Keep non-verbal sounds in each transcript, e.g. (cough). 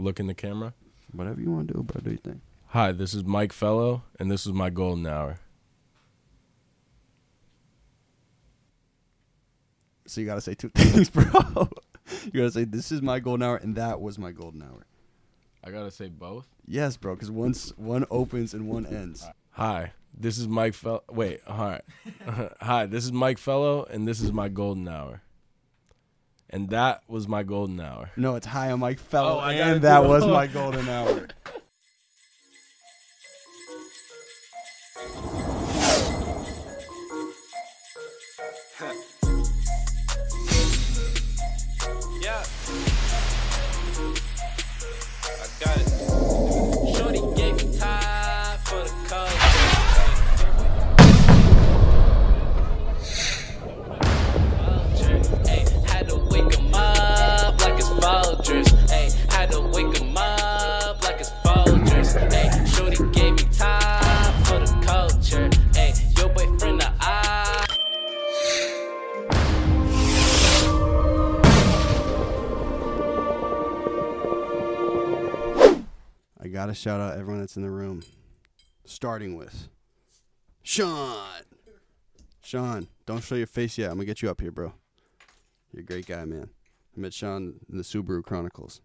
look in the camera. Whatever you want to do, bro. Do you think? Hi, this is Mike Fellow, and this is my golden hour. So you gotta say two (laughs) things, bro. you gotta say this is my golden hour, and that was my golden hour. I gotta say both. Yes, bro. Because once one opens and one ends. Hi, this is Mike Fellow. Wait, hi, (laughs) hi. This is Mike Fellow, and this is my golden hour. And that was my golden hour. No, it's hi. I'm Mike Fellow, Oh, and that was (laughs) my golden hour. (laughs) I gotta shout out everyone that's in the room, starting with Sean. Sean, don't show your face yet. I'm gonna get you up here, bro. You're a great guy, man. I met Sean in the Subaru Chronicles.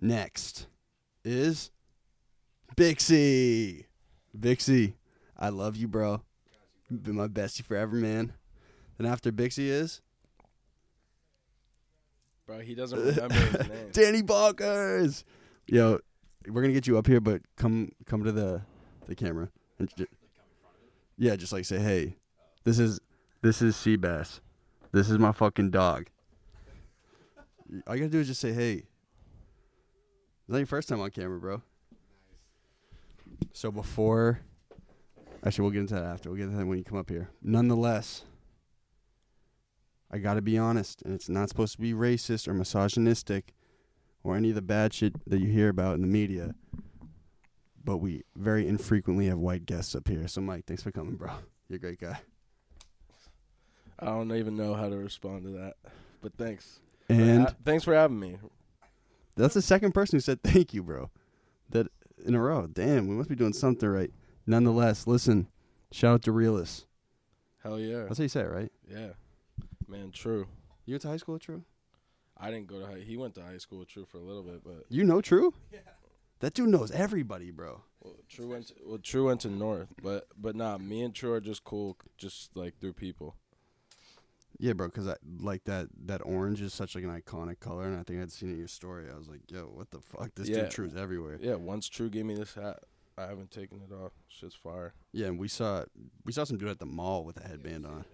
Next is Bixie. Bixie, I love you, bro. You've been my bestie forever, man. Then after Bixie is Bro, he doesn't remember his (laughs) name. Danny Buckets. Yo, we're gonna get you up here, but come come to the the camera and ju- yeah, just like say, hey, this is this is Seabass. This is my fucking dog. All you gotta do is just say, hey. It's not your first time on camera, bro. So before, actually, we'll get into that after. We'll get into that when you come up here. Nonetheless, I gotta be honest, and it's not supposed to be racist or misogynistic or any of the bad shit that you hear about in the media. But we very infrequently have white guests up here. So, Mike, thanks for coming, bro. (laughs) You're a great guy. I don't even know how to respond to that. But thanks. For And ha- thanks for having me. that's the second person who said thank you, bro. That in a row. Damn, we must be doing something right. Nonetheless, listen, shout out to Realist. Hell yeah. That's how you say it, right? Yeah. Man, true. You went to high school at True? I didn't go to high. He went to high school with True for a little bit, but You know True? Yeah. That dude knows everybody, bro. well, True went. To, well, True went to North, but but nah. Me and True are just cool, just like through people. Yeah, bro, because I like that that orange is such like an iconic color, and I think I'd seen it in your story. I was like, yo, what the fuck? This Yeah. dude True's everywhere. Yeah. Once True gave me this hat, I haven't taken it off. Shit's fire. Yeah, and we saw we saw some dude at the mall with a headband on.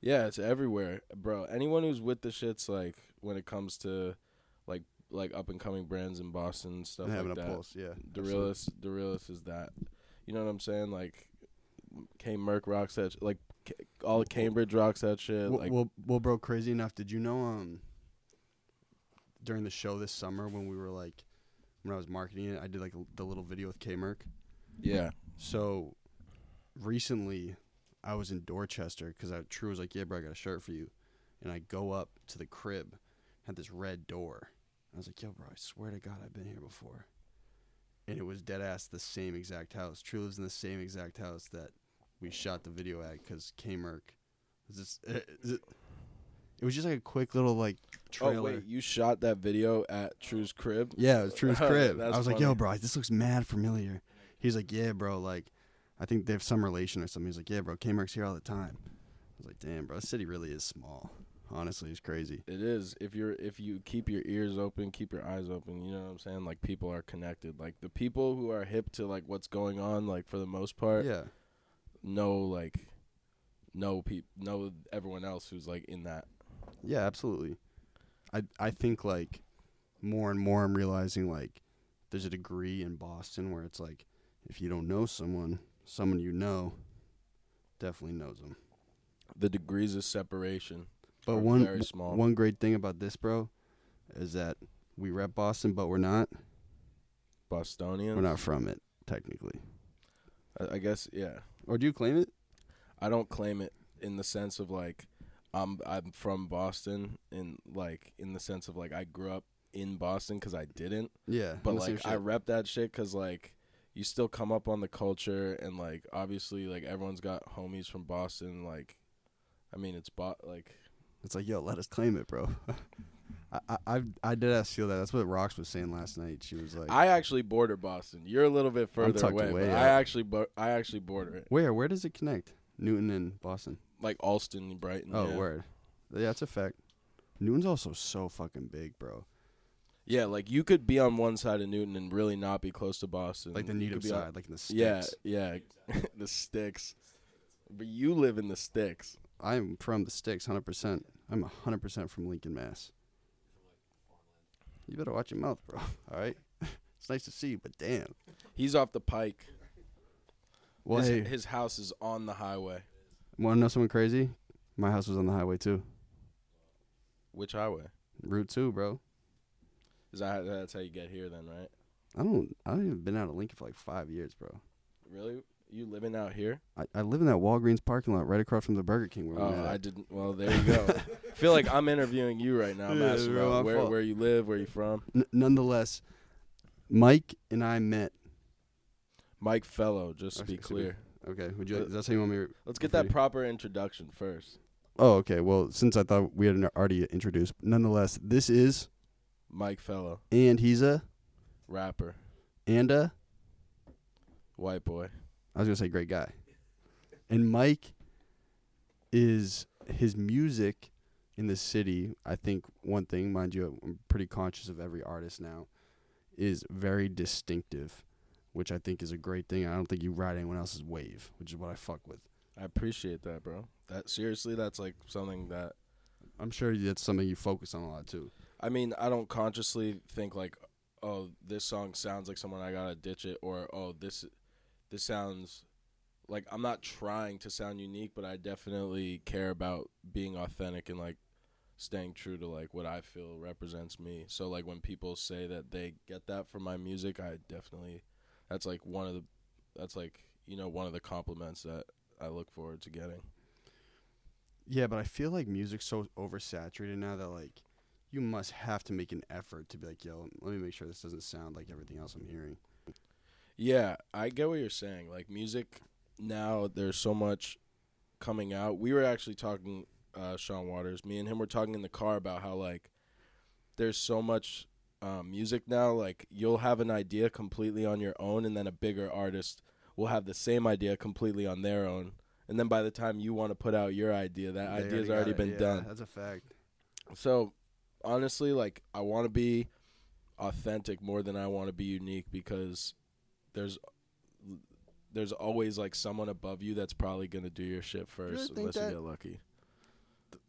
Yeah, it's everywhere, bro. Anyone who's with the shits, like when it comes to like like up and coming brands in Boston and stuff and having like a that. pulse, yeah. The absolutely. realist, the realist is that. You know what I'm saying? Like, K Merck rocks that. sh- Like, K- all the Cambridge rocks that shit. Well, like, well, well, bro, crazy enough. Did you know um during the show this summer when we were like when I was marketing it, I did like the little video with K Merck. yeah, So recently, I was in Dorchester because True was like, "Yeah, bro, I got a shirt for you," and I go up to the crib, had this red door. I was like, "Yo, bro, I swear to God, I've been here before," and it was dead ass the same exact house. True lives in the same exact house that we shot the video at because K. This? (laughs) It, it was just like a quick little like trailer. Oh wait, you shot that video at True's crib? Yeah, it was True's (laughs) crib. I was like, yo, bro, this looks mad familiar. He's like, yeah, bro, like, I think they have some relation or something. He's like, yeah, bro, K-Merck's here all the time. I was like, damn, bro, this city really is small. Honestly, it's crazy. It is. If you're if you keep your ears open, keep your eyes open, you know what I'm saying? Like people are connected. Like the people who are hip to like what's going on, like for the most part, Yeah, know like know peop know everyone else who's like in that. yeah, absolutely. I I think like more and more I'm realizing like there's a degree in Boston where it's like if you don't know someone, someone you know definitely knows them. The degrees of separation. But are one very small. one great thing about this, bro, is that we rep Boston, but we're not. Bostonians. We're not from it technically. I, I guess yeah. Or do you claim it? I don't claim it in the sense of like I'm I'm from Boston in like in the sense of like I grew up in Boston because I didn't. Yeah, But I'm the same like I rep that shit because like you still come up on the culture and like obviously like everyone's got homies from Boston. Like, I mean it's bo- like It's like, yo, let us claim it, bro. (laughs) I, I I did ask feel that. That's what Rox was saying last night. She was like, I actually border Boston. You're a little bit further away. away but. I actually bo- I actually border it. where where does it connect? Newton and Boston. Like Allston, and Brighton. Oh, yeah. word. Yeah, that's a fact. Newton's also so fucking big, bro. Yeah, like you could be on one side of Newton and really not be close to Boston. Like the Needham could on- side, like in the sticks. Yeah, yeah, (laughs) the sticks. But you live in the sticks. I'm from the sticks, hundred percent. I'm hundred percent from Lincoln, Mass. You better watch your mouth, bro. (laughs) All right. (laughs) it's nice to see you, but damn. He's off the pike. Well, his, hey, his house is on the highway. want to know something crazy? My house was on the highway too. Which highway? Route two, bro. Is that that's how you get here then, right? I don't. I don't even been out of Lincoln for like five years, bro. Really? You living out here? I, I live in that Walgreens parking lot right across from the Burger King. Where Oh, I didn't. Well, there you go. (laughs) I feel like I'm interviewing you right now. I'm Yeah, asking bro, about where fault. where you live, where you from. N- nonetheless, Mike and I met. Mike Fellow, just to Okay, be so we- clear. Okay, would you? Uh, is that how you want me? To, Let's get that proper introduction first. oh, okay. Well, since I thought we had already introduced, nonetheless, this is Mike Fellow, and he's a rapper, and a. white boy. I was gonna say great guy, and Mike is his music in the city. I think one thing, mind you, I'm pretty conscious of every artist now, is very distinctive, which I think is a great thing. I don't think you ride anyone else's wave, which is what I fuck with. I appreciate that, bro. That seriously, that's like something that I'm sure that's something you focus on a lot too. I mean, I don't consciously think like, oh, this song sounds like someone I gotta ditch it, or oh, this, this sounds like I'm not trying to sound unique, but I definitely care about being authentic and like staying true to like what I feel represents me. So like when people say that they get that from my music, I definitely, that's like one of the, that's like you know one of the compliments that I look forward to getting. Yeah, but I feel like music's so oversaturated now that like you must have to make an effort to be like, yo, let me make sure this doesn't sound like everything else I'm hearing. Yeah, I get what you're saying. Like music now, there's so much coming out. We were actually talking, uh, Sean Waters. Me and him were talking in the car about how like there's so much um, music now. Like you'll have an idea completely on your own, and then a bigger artist will have the same idea completely on their own. And then by the time you want to put out your idea, that They idea's already it. been Yeah, done. That's a fact. So honestly, like I want to be authentic more than I want to be unique because there's there's always like someone above you that's probably gonna do your shit really first think unless you get lucky.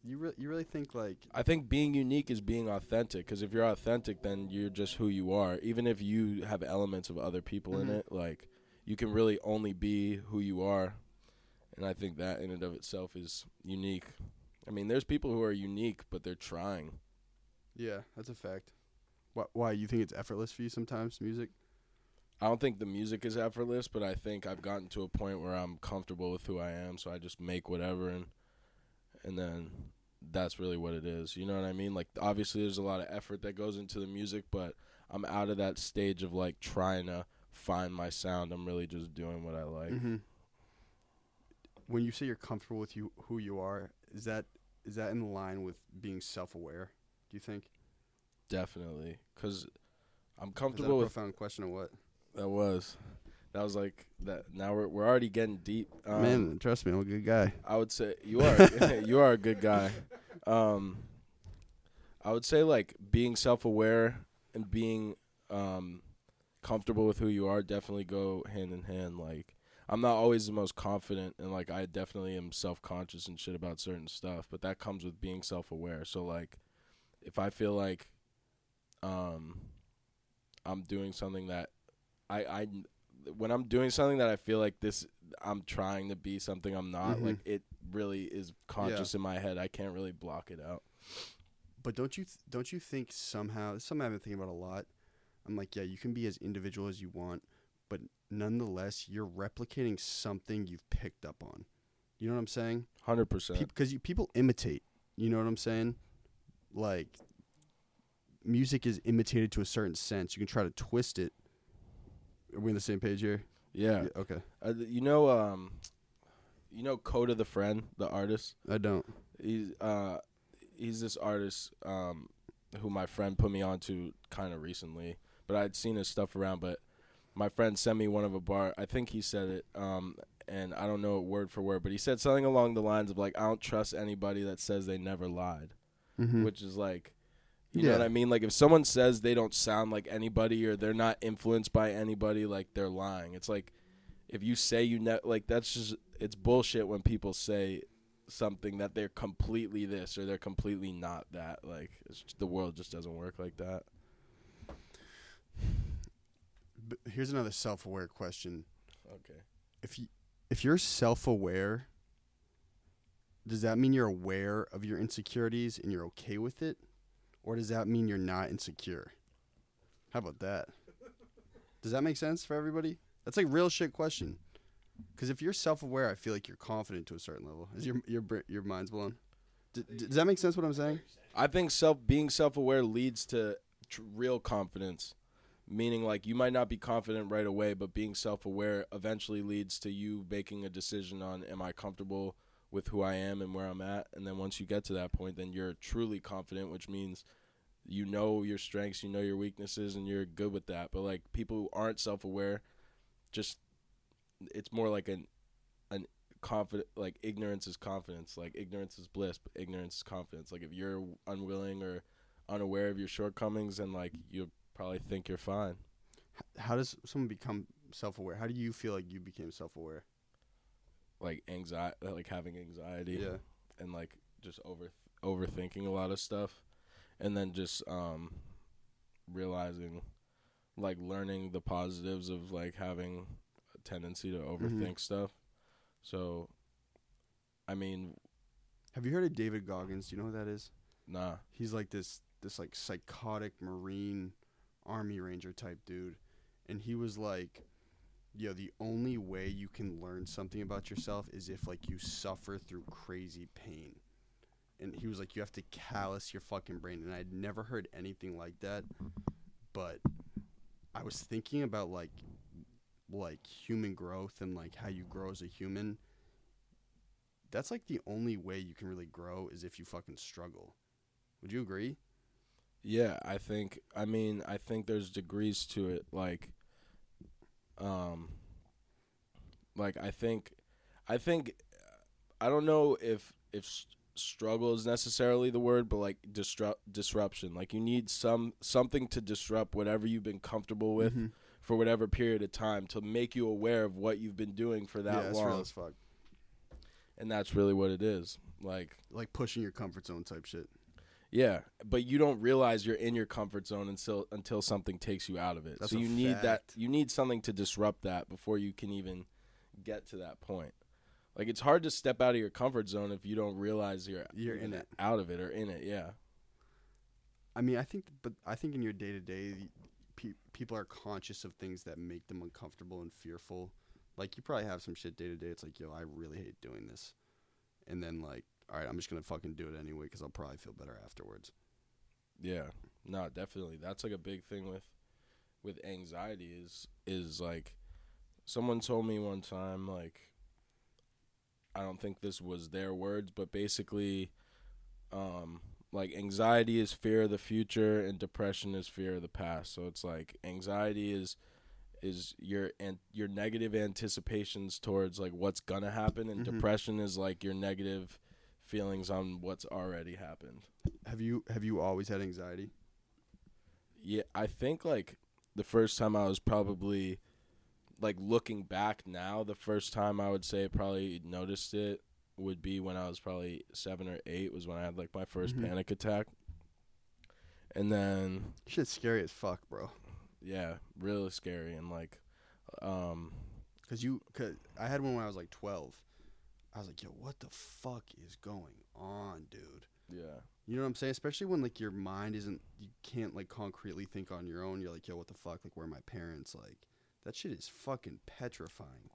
You re- you really think like I think being unique is being authentic because if you're authentic, then you're just who you are. Even if you have elements of other people in Mhm. it, like you can really only be who you are. And I think that in and of itself is unique. I mean, there's people who are unique, but they're trying. Yeah, that's a fact. Why, why you think it's effortless for you sometimes? Music. I don't think the music is effortless, but I think I've gotten to a point where I'm comfortable with who I am, so I just make whatever and and then that's really what it is. You know what I mean? Like obviously there's a lot of effort that goes into the music, but I'm out of that stage of like trying to find my sound. I'm really just doing what I like. hmm When you say you're comfortable with you who you are, is that is that in line with being self aware? Do you think? Definitely cuz I'm Is that a comfortable with profound question or what? that was that was like that now we're we're already getting deep. Um, Man, trust me, I'm a good guy. I would say you are (laughs) you are a good guy. Um, I would say like being self aware and being um, comfortable with who you are definitely go hand in hand. Like I'm not always the most confident, and like I definitely am self conscious and shit about certain stuff. But that comes with being self aware. So like, if I feel like um, I'm doing something that I I when I'm doing something that I feel like this I'm trying to be something I'm not, Mhm. like it really is conscious in my head. I can't really block it out. But don't you th- don't you think somehow this is something I've been thinking about a lot? I'm like, yeah, you can be as individual as you want, but nonetheless, you're replicating something you've picked up on. You know what I'm saying? Hundred percent. Because you people imitate. You know what I'm saying? Like, music is imitated to a certain sense, you can try to twist it. Are we on the same page here? Yeah. Okay. Uh, you know, um, you know, Coda the Friend, the artist. I don't. He's uh, he's this artist um, who my friend put me onto kind of recently, but I'd seen his stuff around. But my friend sent me one of a bar. I think he said it, um, and I don't know it word for word, but he said something along the lines of like, "I don't trust anybody that says they never lied," Mm-hmm. which is like. You know what I mean? Like if someone says they don't sound like anybody or they're not influenced by anybody, like they're lying. It's like if you say you ne- like that's just it's bullshit when people say something that they're completely this or they're completely not that. Like it's just, the world just doesn't work like that. But here's another self-aware question. Okay. If you if you're self-aware, does that mean you're aware of your insecurities and you're okay with it, or does that mean you're not insecure? How about that? Does that make sense for everybody? That's like real shit question. Because if you're self-aware, I feel like you're confident to a certain level. Is your your your mind's blown? D- does that make sense? What I'm saying? I think self being self aware leads to tr- real confidence. Meaning, like you might not be confident right away, but being self aware eventually leads to you making a decision on am I comfortable with who I am and where I'm at. And then once you get to that point, then you're truly confident, which means you know your strengths, you know your weaknesses, and you're good with that. But like people who aren't self aware, just it's more like an an confident like ignorance is confidence like ignorance is bliss but ignorance is confidence like if you're unwilling or unaware of your shortcomings and like you probably think you're fine How does someone become self-aware? How do you feel like you became self-aware? Like anxiety like having anxiety Yeah. and like just over overthinking a lot of stuff and then just um realizing like learning the positives of like having a tendency to overthink stuff so i mean Have you heard of David Goggins? Do you know who that is? nah He's like this this like psychotic marine army ranger type dude. And he was like, yo, the only way you can learn something about yourself is if like you suffer through crazy pain. And he was like, you have to callous your fucking brain. And I'd never heard anything like that. But I was thinking about like like human growth and like how you grow as a human. That's like the only way you can really grow is if you fucking struggle. Would you agree? Yeah, I think I mean I think there's degrees to it like um like I think I think I don't know if if struggle is necessarily the word but like disrupt disruption like you need some something to disrupt whatever you've been comfortable with Mhm. for whatever period of time to make you aware of what you've been doing for that yeah, that's real long as fuck. and that's really what it is like Like pushing your comfort zone type shit. Yeah, but you don't realize you're in your comfort zone until until something takes you out of it. That's so you need that you need something to disrupt that before you can even get to that point. Like it's hard to step out of your comfort zone if you don't realize you're You're in it. out of it or in it. Yeah. I mean, I think, but I think in your day to day, people are conscious of things that make them uncomfortable and fearful. Like you probably have some shit day to day. It's like, yo, I really hate doing this, and then like, all right, I'm just gonna fucking do it anyway because I'll probably feel better afterwards. Yeah. No, definitely. That's like a big thing with with anxiety is is like someone told me one time like I don't think this was their words, but basically um like anxiety is fear of the future and depression is fear of the past. So it's like anxiety is is your and your negative anticipations towards like what's gonna happen and Mhm. depression is like your negative feelings on what's already happened. Have you have you always had anxiety? Yeah, I think like the first time I was probably like looking back now, the first time I would say probably noticed it would be when I was probably seven or eight was when I had like my 1st Mhm. panic attack. And then Shit's scary as fuck, bro. yeah, really scary and like um Cause you, cause I had one when I was like 12. I was like, yo, what the fuck is going on, dude? yeah. You know what I'm saying? Especially when like your mind isn't, you can't like concretely think on your own. You're like, yo, what the fuck? Like, where are my parents? Like, that shit is fucking petrifying.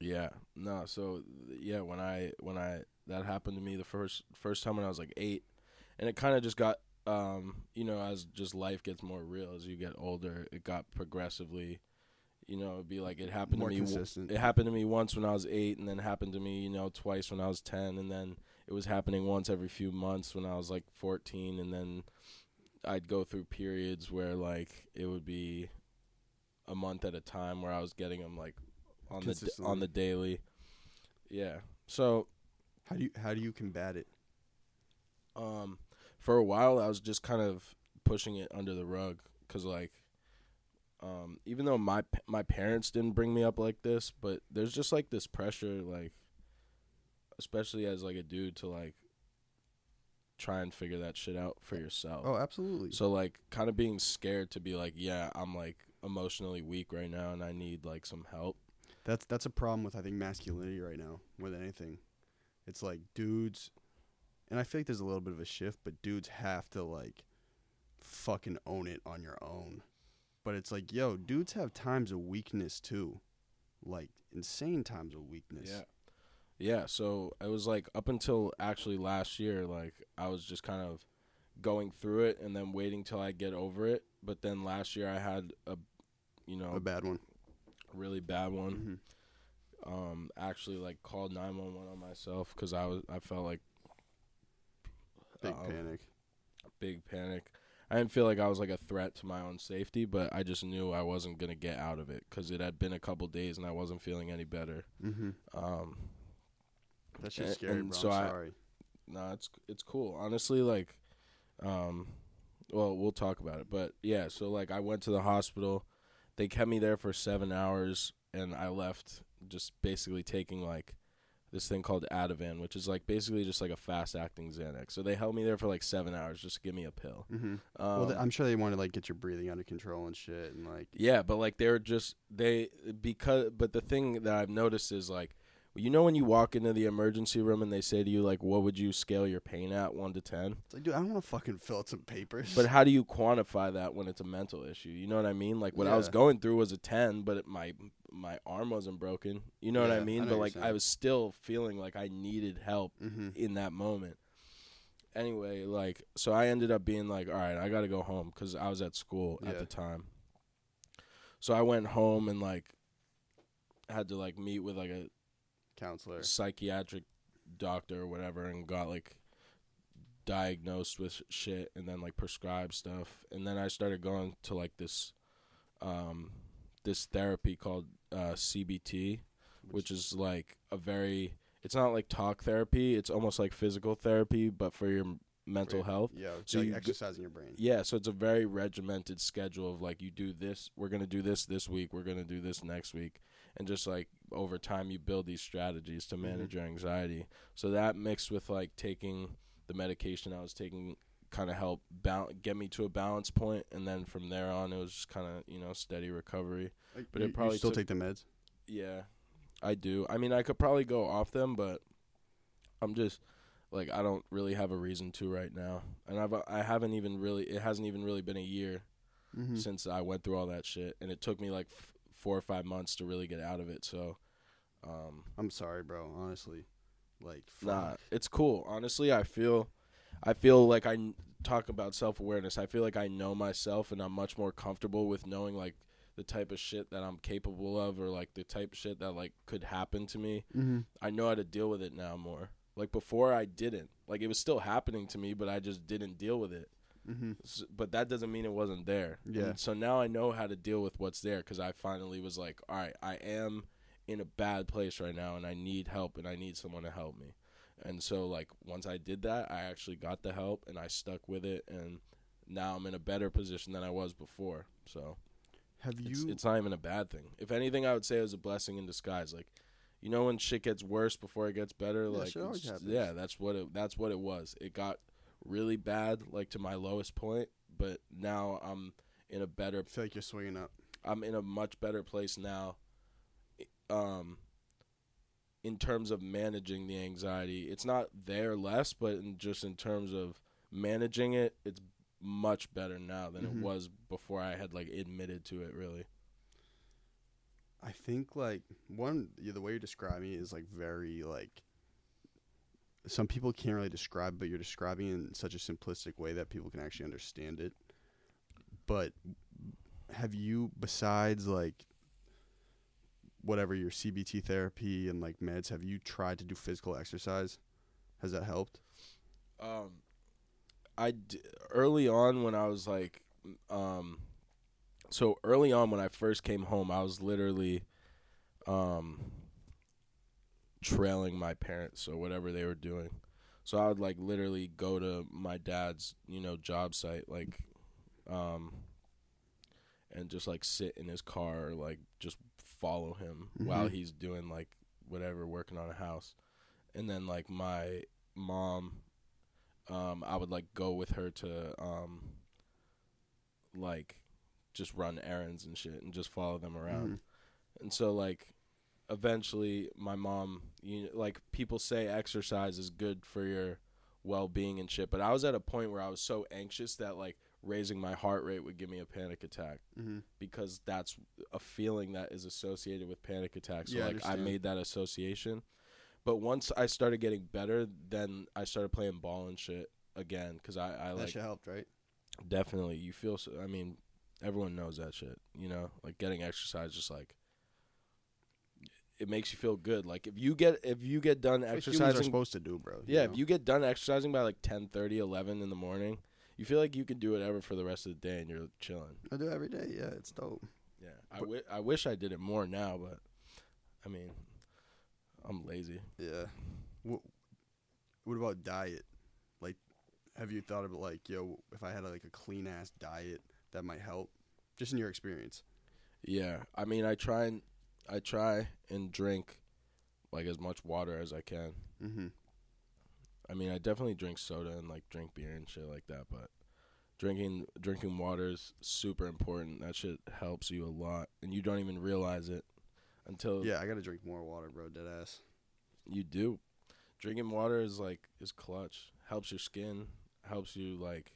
Yeah. No, so yeah, when I when I that happened to me the first first time when I was like 8 and it kind of just got um, you know, as just life gets more real as you get older, it got progressively, you know, it'd be like it happened More to me. consistent. It happened to me once when I was eight, and then happened to me, you know, twice when I was ten, and then it was happening once every few months when I was like fourteen, and then I'd go through periods where like it would be a month at a time where I was getting them like on the d- on the daily. Yeah. So How do you how do you combat it? um, for a while, I was just kind of pushing it under the rug because, like, um, even though my my parents didn't bring me up like this, but there's just like this pressure, like, especially as like a dude, to like try and figure that shit out for yourself. Oh, absolutely. So like, kind of being scared to be like, yeah, I'm like emotionally weak right now, and I need like some help. That's that's a problem with I think masculinity right now more than anything. It's like dudes, and I feel like there's a little bit of a shift, but dudes have to like fucking own it on your own. But it's like, yo, dudes have times of weakness too, like insane times of weakness. Yeah. Yeah, so it was like up until actually last year, like I was just kind of going through it and then waiting till I get over it. But then last year I had a, you know, a bad one. really bad one. Mhm. Um, actually like called nine one one on myself because I was I felt like Big um, panic. big panic. I didn't feel like I was like a threat to my own safety, but I just knew I wasn't gonna get out of it because it had been a couple days and I wasn't feeling any better. Mm-hmm. Um, That's just scary, bro. so I'm sorry. no, it's it's cool. Honestly, like, um, well, we'll talk about it, but yeah. So like, I went to the hospital. They kept me there for seven hours, and I left just basically taking like this thing called Ativan, which is like basically just like a fast acting Xanax. So they held me there for like seven hours just to give me a pill. Mm-hmm. Um, well, th- I'm sure they want to like get your breathing under control and shit, and like Yeah, but like they're just they because but the thing that I've noticed is like you know when you walk into the emergency room and they say to you like what would you scale your pain at 1 to 10? it's like, dude, I don't want to fucking fill out some papers. But how do you (laughs) quantify that when it's a mental issue? You know what I mean? Like what I was going through was a 10, but it, my my arm wasn't broken. You know what Yeah, I I mean? know but like I was still feeling like I needed help mm-hmm. in that moment. Anyway, like so I ended up being like, all right, I got to go home cuz I was at school at the time. So I went home and like had to like meet with like a counselor. psychiatric doctor or whatever and got like diagnosed with shit and then like prescribed stuff and then I started going to like this um this therapy called uh CBT which is like a very it's not like talk therapy it's almost like physical therapy but for your mental health Yeah, So like you exercising your brain. yeah, so it's a very regimented schedule of like you do this, we're gonna do this this week, we're gonna do this next week, and just like over time you build these strategies to manage your anxiety. So that mixed with like taking the medication I was taking, kind of helped bal- get me to a balance point, and then from there on it was just kind of you know steady recovery. Like, But you, it probably still took- take the meds. Yeah, I do. I mean, I could probably go off them, but I'm just like I don't really have a reason to right now, and I've I haven't even really it hasn't even really been a year Mm-hmm. since I went through all that shit, and it took me like f- four or five months to really get out of it. So, um, I'm sorry, bro. Honestly, like, fuck. nah, it's cool. Honestly, I feel, I feel like I talk about self awareness. I feel like I know myself, and I'm much more comfortable with knowing like the type of shit that I'm capable of, or like the type of shit that like could happen to me. Mm-hmm. I know how to deal with it now more. Like before, I didn't. Like it was still happening to me, but I just didn't deal with it. Mm-hmm. S- but that doesn't mean it wasn't there. Yeah. And so now I know how to deal with what's there because I finally was like, all right, I am in a bad place right now, and I need help, and I need someone to help me. And so like once I did that, I actually got the help, and I stuck with it, and now I'm in a better position than I was before. So Have you? it's, it's not even a bad thing. If anything, I would say it was a blessing in disguise. Like, you know, when shit gets worse before it gets better, Yeah, like, shit always it's- happens. yeah, that's what it. That's what it was. It got really bad, like to my lowest point, but now I'm in a better. I feel like you're swinging up. I'm in a much better place now. Um. In terms of managing the anxiety, it's not there less, but in just in terms of managing it, it's much better now than Mhm. it was before I had like admitted to it. Really. I think like one the way you're describing it is like very like some people can't really describe, but you're describing it in such a simplistic way that people can actually understand it. But have you, besides like whatever your CBT therapy and like meds, have you tried to do physical exercise? Has that helped? Um, I d- early on when I was like, um, so early on when I first came home, I was literally, um, trailing my parents or whatever they were doing. So I would like literally go to my dad's, you know, job site, like, um, and just like sit in his car, or, like just follow him while Mhm. he's doing like whatever, working on a house. And then like my mom, um, I would like go with her to um, like just run errands and shit and just follow them around. Mhm. And so like eventually my mom you know, like people say exercise is good for your well-being and shit, but I was at a point where I was so anxious that like raising my heart rate would give me a panic attack Mhm. because that's a feeling that is associated with panic attacks. So Yeah, like I understand. made that association. But once I started getting better, then I started playing ball and shit again because I, I that like shit helped, right? definitely you feel. So, I mean, everyone knows that shit. You know, like getting exercise just like it makes you feel good. Like if you get if you get done humans are exercising, supposed to do, bro. yeah, know? if you get done exercising by like 10, 30, 11 in the morning, you feel like you can do whatever for the rest of the day and you're chilling. I do it every day. Yeah, it's dope. Yeah, I I wish I did it more now, but I mean, I'm lazy. Yeah. What, what about diet? Like, have you thought about like, yo, if I had like a clean ass diet, that might help? Just in your experience. Yeah, I mean, I try and I try and drink like as much water as I can. Mm-hmm. I mean, I definitely drink soda and like drink beer and shit like that, but drinking drinking water is super important. That shit helps you a lot, and you don't even realize it until Yeah, I gotta drink more water, bro. Dead ass. you do. Drinking water is like is clutch. Helps your skin. Helps you like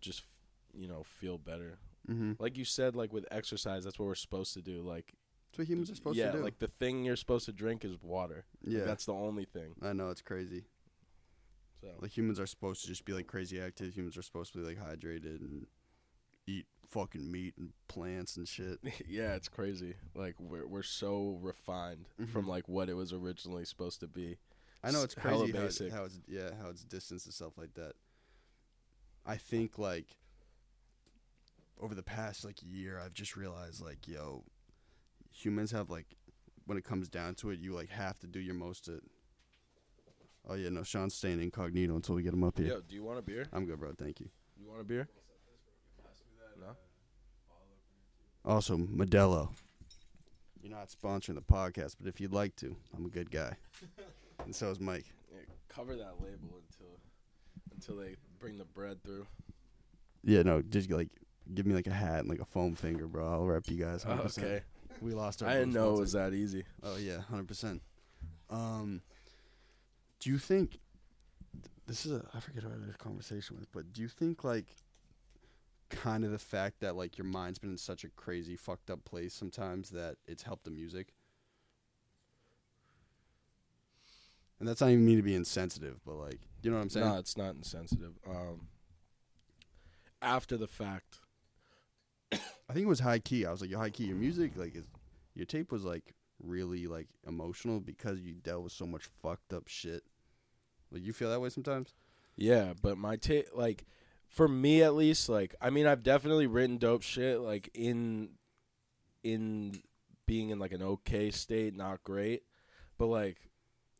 just you know feel better. Mm-hmm. Like you said, like with exercise, that's what we're supposed to do. Like That's what humans are supposed yeah, to do. Yeah, like the thing you're supposed to drink is water. Like, yeah, that's the only thing. I know it's crazy. So Like humans are supposed to just be like crazy active. Humans are supposed to be like hydrated and eat fucking meat and plants and shit. (laughs) yeah, it's crazy. Like we're we're so refined from Mhm. like what it was originally supposed to be. I know it's crazy how, it- how it's yeah how it's distanced and stuff like that. I think like over the past like year, I've just realized like yo, humans have like when it comes down to it, you like have to do your most to. Oh yeah, no, Sean's staying incognito until we get him up here. Yo, do you want a beer? I'm good, bro. Thank you. You want a beer? No. Also, Modelo. You're not sponsoring the podcast, but if you'd like to, I'm a good guy, (laughs) and so is Mike. Yeah, cover that label until until they bring the bread through. Yeah, no, just like give me like a hat and like a foam finger, bro. I'll rep you guys. 100%. Oh, okay. We lost our. I didn't know it was that easy. Oh yeah, hundred percent. Um, do you think this is a? I forget who I had this conversation with, but do you think like kind of the fact that like your mind's been in such a crazy fucked up place sometimes that it's helped the music? And that's not even mean to be insensitive, but like, you know what I'm saying? No, it's not insensitive. Um, after the fact, I think it was high key. I was like, yo, high key, your music, like, is, your tape was like really like emotional because you dealt with so much fucked up shit. Like, you feel that way sometimes? yeah, but my take, like, for me at least, like, I mean, I've definitely written dope shit, like in in being in like an okay state, not great, but like.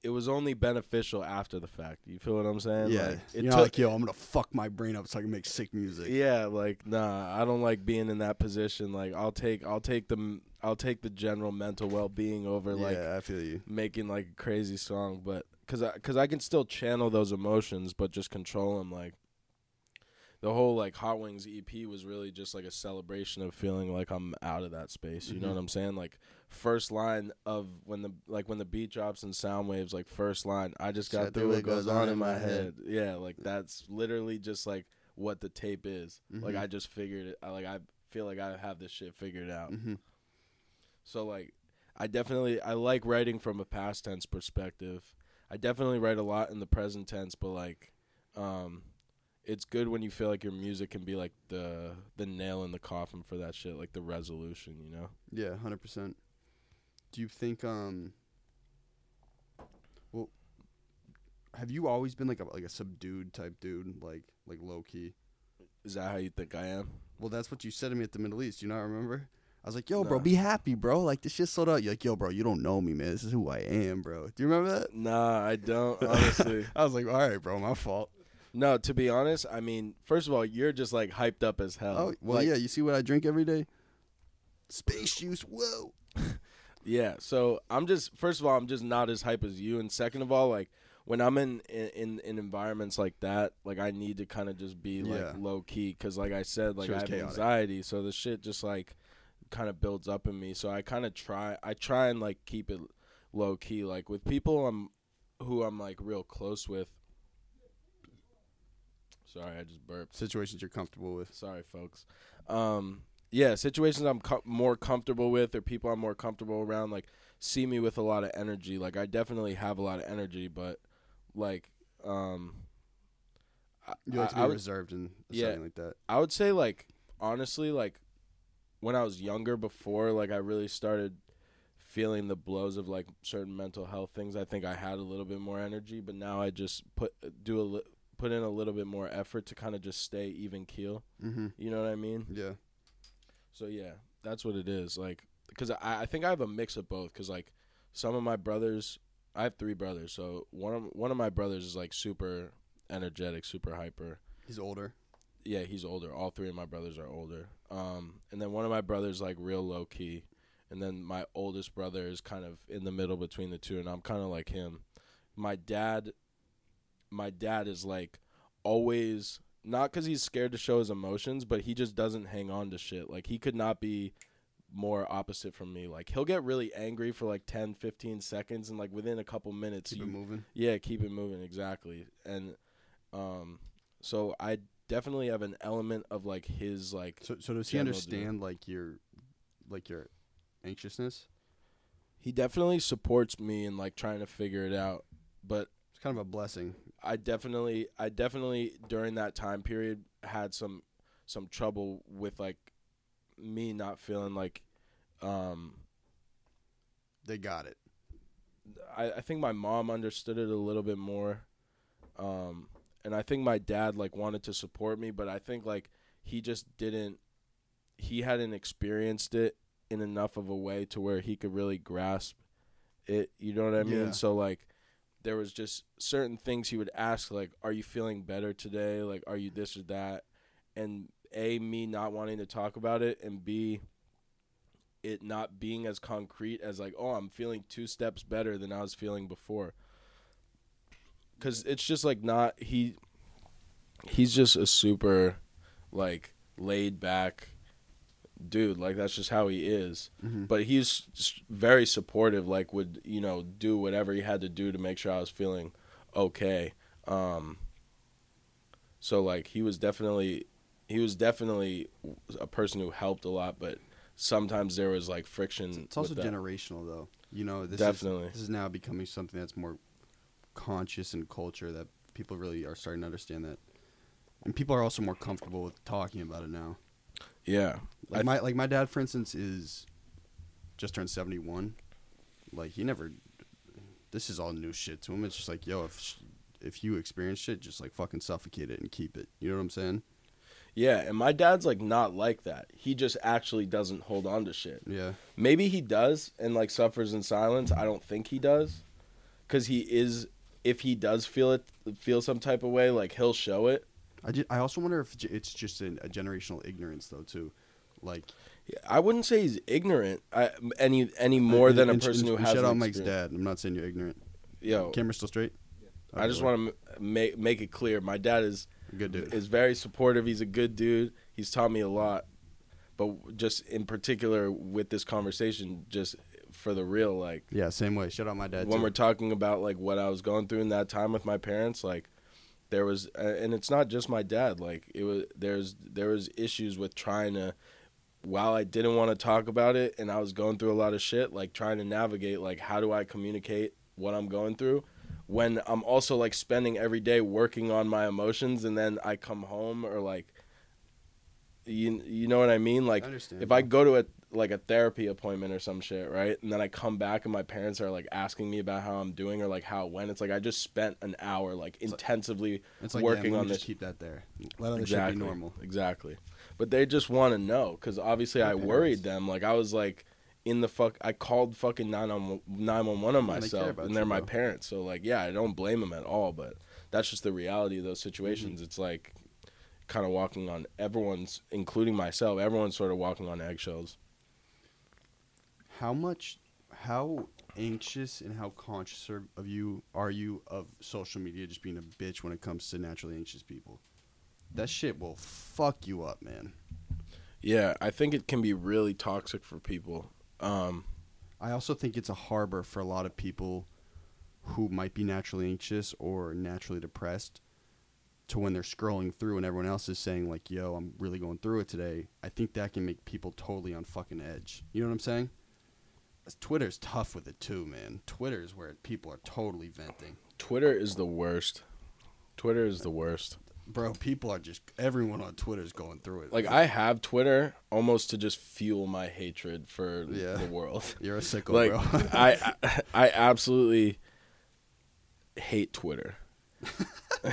It was only beneficial after the fact. You feel what I'm saying? yeah. Like, it You're not took, like, yo, I'm gonna fuck my brain up so I can make sick music. Yeah, like nah, I don't like being in that position. Like I'll take I'll take the I'll take the general mental well-being over like yeah, I feel you. making like a crazy song, but cuz I cuz I can still channel those emotions but just control them like the whole like Hot Wings EP was really just like a celebration of feeling like I'm out of that space. You know Mhm. what I'm saying? Like first line of when the like when the beat drops and sound waves like first line, I just got through what goes on in my head. Yeah, like that's literally just like what the tape is. Like Mhm. I just figured it. I, like I feel like I have this shit figured out. hmm So like I definitely I like writing from a past tense perspective. I definitely write a lot in the present tense, but like, um, it's good when you feel like your music can be like the the nail in the coffin for that shit, like the resolution, you know? Yeah, hundred percent. Do you think um well have you always been like a like a subdued type dude, like like low key? Is that how you think I am? Well that's what you said to me at the Middle East, Do you not remember? I was like, yo, bro, be happy, bro. Like this shit sold out. You're like, yo, bro, you don't know me, man. This is who I am, bro. Do you remember that? Nah, I don't (laughs) honestly. I was like, all right, bro, my fault. no, to be honest, I mean, first of all, you're just like hyped up as hell. Oh, well, Like, yeah. You see what I drink every day? Space juice. Whoa. (laughs) Yeah, so I'm just first of all, I'm just not as hype as you, and second of all, like when I'm in in, in environments like that, like I need to kind of just be like Yeah. low key because, like I said, like I have chaotic. anxiety, so the shit just like kind of builds up in me. So I kind of try, I try and like keep it low key, like with people I'm who I'm like real close with. Sorry, I just burped. Situations you're comfortable with. Sorry, folks. Um, yeah, situations I'm co- more comfortable with, or people I'm more comfortable around, like see me with a lot of energy. Like I definitely have a lot of energy, but like, um, I, You like to be I would, reserved in Yeah. setting like that. I would say like honestly, like when I was younger, before like I really started feeling the blows of like certain mental health things. I think I had a little bit more energy, but now I just put do a li- put in a little bit more effort to kind of just stay even keel. Mm-hmm. You know what I mean? Yeah. So yeah, that's what it is. Like, because I, I think I have a mix of both. Because like some of my brothers, I have three brothers. So one of one of my brothers is like super energetic, super hyper. He's older. Yeah, he's older. All three of my brothers are older. Um, and then one of my brothers like real low key, and then my oldest brother is kind of in the middle between the two, and I'm kind of like him. My dad, my dad is like always not because he's scared to show his emotions, but he just doesn't hang on to shit. Like he could not be more opposite from me. Like he'll get really angry for like 10, 15 seconds, and like within a couple minutes, Keep you it moving. yeah, keep it moving exactly. And um so I definitely have an element of like his like So, so does he understand like your, like your anxiousness? he definitely supports me in like trying to figure it out. But It's kind of a blessing. I definitely I definitely during that time period had some some trouble with like me not feeling like um They got it. I, I think my mom understood it a little bit more. Um, and I think my dad like wanted to support me, but I think like he just didn't he hadn't experienced it in enough of a way to where he could really grasp it. You know what I mean? Yeah. So like there was just certain things he would ask like, Are you feeling better today? Like are you this or that? And A, me not wanting to talk about it and B it not being as concrete as like, oh, I'm feeling two steps better than I was feeling before. Cause it's just like not he. He's just a super, like laid back, dude. Like that's just how he is. Mhm. But he's very supportive. Like would you know do whatever he had to do to make sure I was feeling okay. Um. So like he was definitely, he was definitely a person who helped a lot, but sometimes there was like friction. It's also generational, though. You know, this Definitely. Is, this is now becoming something that's more conscious in culture that people really are starting to understand that, and people are also more comfortable with talking about it now. Yeah, Like my like my dad, for instance, is just turned seventy one. Like he never. This is all new shit to him. It's just like, yo, if if you experience shit, just like fucking suffocate it and keep it. You know what I'm saying? yeah, and my dad's like not like that. He just actually doesn't hold on to shit. Yeah. Maybe he does and like suffers in silence. I don't think he does, because he is. If he does feel it, feel some type of way, like he'll show it. I, ju- I also wonder if it's just an, a generational ignorance though too, like I wouldn't say he's ignorant I, any any uh, more and- than a person and who has. Shout out Mike's dad. I'm not saying you're ignorant. Yo, Camera still straight. I just want to make make it clear. My dad is good dude. is very supportive. He's a good dude. He's taught me a lot. But just in particular with this conversation, just for the real, like Yeah, same way. Shout out my dad. when too. we're talking about like what I was going through in that time with my parents, like there was, and it's not just my dad. Like it was, there's there was issues with trying to, while I didn't want to talk about it, and I was going through a lot of shit, like trying to navigate like how do I communicate what I'm going through, when I'm also like spending every day working on my emotions and then I come home or like you you know what I mean? Like I if I go to a like a therapy appointment or some shit, right? And then I come back and my parents are like asking me about how I'm doing or like how it went. It's like I just spent an hour like intensively It's like working yeah, on this just keep that there. Let other exactly, shit be normal. Exactly. But they just want to know because obviously I parents. worried them. Like I was like in the fuck. I called fucking 911 911 on Yeah, they myself, and they're my bro. parents. So like, yeah, I don't blame them at all. But that's just the reality of those situations. Mm-hmm. It's like kind of walking on everyone's, including myself. Everyone's sort of walking on eggshells. How much, how anxious and how conscious are- of you are you of social media just being a bitch when it comes to naturally anxious people? That shit will fuck you up, man. Yeah, I think it can be really toxic for people. Um, I also think it's a harbor for a lot of people who might be naturally anxious or naturally depressed to when they're scrolling through and everyone else is saying like, "Yo, I'm really going through it today." I think that can make people totally on fucking edge. You know what I'm saying? Twitter's tough with it too, man. Twitter's where people are totally venting. Twitter is the worst. Twitter is the worst. Bro, people are just everyone on Twitter is going through it. Like I have Twitter almost to just fuel my hatred for Yeah. the world. (laughs) you're a sicko, like bro. (laughs) I, I absolutely hate Twitter. (laughs)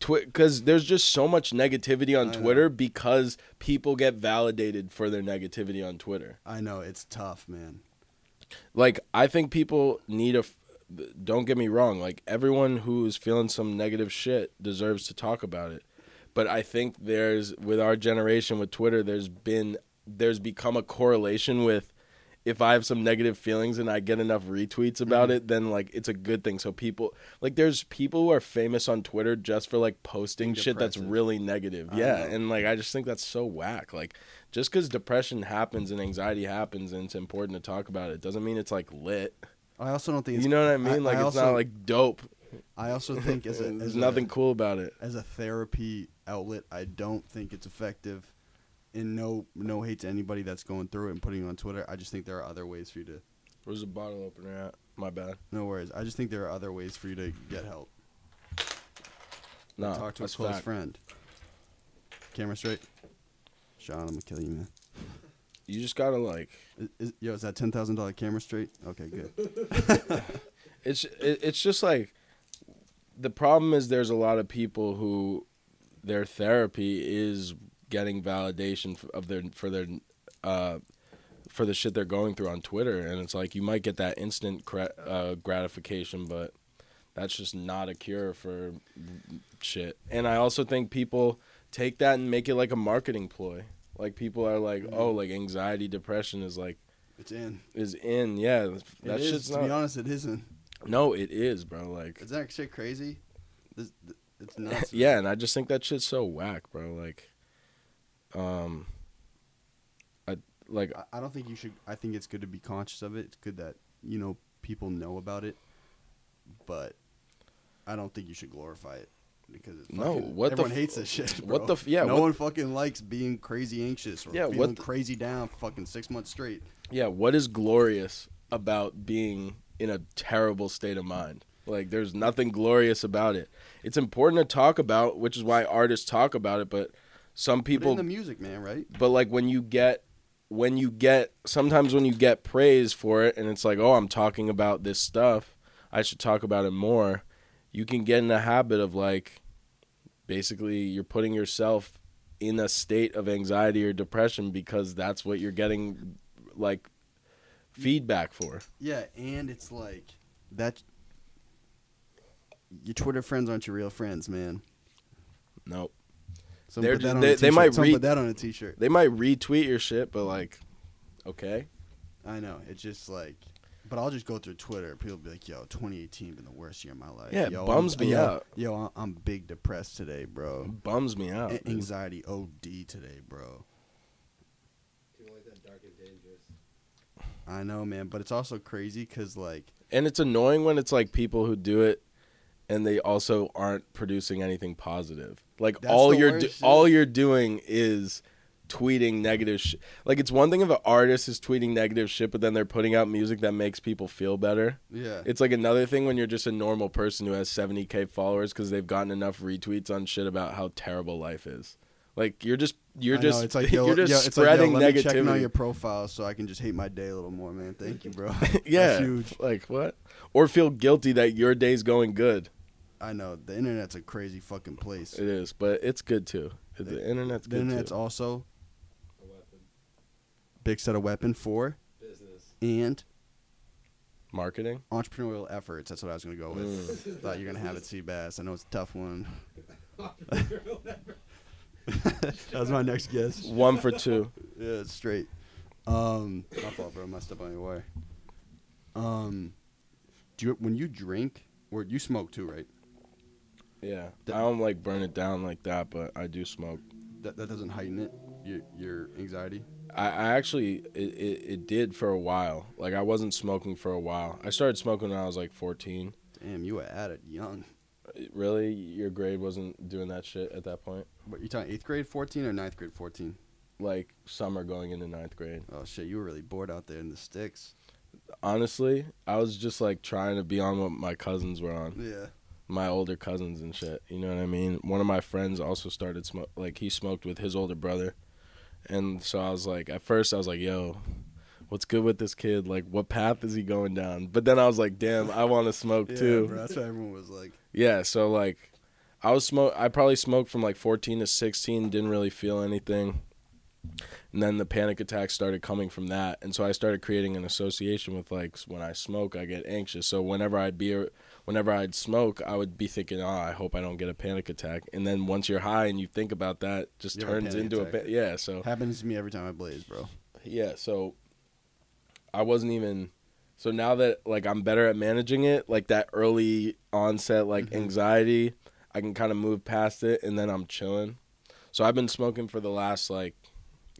Twi- cuz there's just so much negativity on I know. Twitter because people get validated for their negativity on Twitter. I know it's tough, man. Like I think people need a don't get me wrong, like everyone who's feeling some negative shit deserves to talk about it. But I think there's with our generation with Twitter there's been there's become a correlation with if I have some negative feelings and I get enough retweets about Mhm. it, then like it's a good thing. So people like there's people who are famous on Twitter just for like posting Being shit that's really negative. I yeah, know. and like I just think that's so whack. Like just because depression happens and anxiety happens and it's important to talk about it doesn't mean it's like lit. I also don't think it's, You know what I mean? like I it's also, not like dope. I also (laughs) think as a, There's as nothing a, cool about it. as a therapy outlet, I don't think it's effective. And no, no hate to anybody that's going through it and putting it on Twitter. I just think there are other ways for you to. Where's the bottle opener at? My bad. No worries. I just think there are other ways for you to get help. No, Talk to a close fact. friend. Camera straight. Sean, I'm gonna kill you, man. You just gotta like. Is, is, yo, is that ten thousand dollar camera straight? Okay, good. (laughs) (laughs) It's it, it's just like the problem is there's a lot of people who their therapy is getting validation of their for their uh for the shit they're going through on Twitter and it's like you might get that instant gra- uh, gratification but that's just not a cure for shit. And I also think people take that and make it like a marketing ploy. Like people are like, Mhm. "Oh, like anxiety, depression is like It's in. is in." Yeah, that it is. shit's To not be honest, it isn't. No, it is, bro. Like Is that shit crazy? This, th- it's (laughs) nuts. yeah, and I just think that shit's so whack, bro. Like, um, I like I, I don't think you should. I think it's good to be conscious of it. It's good that you know people know about it, but I don't think you should glorify it because it's No, fucking- what the everyone f- hates this shit. (laughs) what the f- yeah, no what- one fucking likes being crazy anxious or Yeah, feeling the- crazy down fucking six months straight. yeah. What is glorious about being in a terrible state of mind? Like, there's nothing glorious about it. It's important to talk about, which is why artists talk about it. But some people in the music, man, right? but like when you get when you get sometimes when you get praise for it and it's like oh i'm talking about this stuff i should talk about it more you can get in the habit of like basically you're putting yourself in a state of anxiety or depression because that's what you're getting like feedback for Yeah, and it's like that. Your Twitter friends aren't your real friends, man. nope Someone They're put just- that on they- a they might Someone re- put that on a t-shirt. they might retweet your shit but like okay I know. It's just like, but I'll just go through Twitter. People be like, "Yo, 2018 been the worst year of my life." Yeah, it yo, bums I'm, me yo, out. Yo, I'm- I'm big depressed today, bro. it bums me out A- dude. anxiety OD today, bro. Like that dark and dangerous. I know, man, but it's also crazy because like, and it's annoying when it's like people who do it and they also aren't producing anything positive like That's all you're do- all you're doing is tweeting negative shit. Like it's one thing if an artist is tweeting negative shit, but then they're putting out music that makes people feel better. Yeah. It's like another thing when you're just a normal person who has 70k followers because they've gotten enough retweets on shit about how terrible life is. Like you're just you're know, just it's like (laughs) yo, you're just yo, it's like, yo, spreading let me check out your profile so I can just hate my day a little more, man. Thank you, bro. (laughs) yeah, like what? Or feel guilty that your day's going good. I know the internet's a crazy fucking place. It is, but it's good too. The, The- internet's The good internet's too. also A weapon. big set of weapon for Business. and Marketing. entrepreneurial efforts. That's what I was gonna go with. Mm. Thought you're gonna have it, Seabass. I know it's a tough one. (laughs) that was my next guess. (laughs) One for two. Yeah, it's straight. Um, my fault, bro. Messed up on your wire. Um, do you when you drink or you smoke too, right? Yeah, The- I don't like burn it down like that, but I do smoke. That that doesn't heighten it. Your your anxiety. I, I actually it, it, it did for a while. Like I wasn't smoking for a while. I started smoking when I was like 14. Damn, you were at it young. Really, your grade wasn't doing that shit at that point. What you talking? Eighth grade, fourteen, or ninth grade, fourteen? Like summer going into ninth grade. Oh shit, you were really bored out there in the sticks. Honestly, I was just like trying to be on what my cousins were on. Yeah. My older cousins and shit. You know what I mean? One of my friends also started smoke. Like he smoked with his older brother, and so I was like, at first I was like, "Yo, what's good with this kid? Like, what path is he going down?" But then I was like, "Damn, I want to smoke too." bro. That's what everyone was like. Yeah, so like, I was smoke. I probably smoked from like 14 to 16. Didn't really feel anything. And then the panic attacks started coming from that, and so I started creating an association with like when I smoke, I get anxious. So whenever I'd be, whenever I'd smoke, I would be thinking, "Oh, I hope I don't get a panic attack." And then once you're high and you think about that, it just You have a turns into attack. a pa- yeah. So Happens to me every time I blaze, bro. yeah, so I wasn't even so now that like I'm better at managing it, like that early onset like Mhm. anxiety, I can kind of move past it and then I'm chilling. So I've been smoking for the last like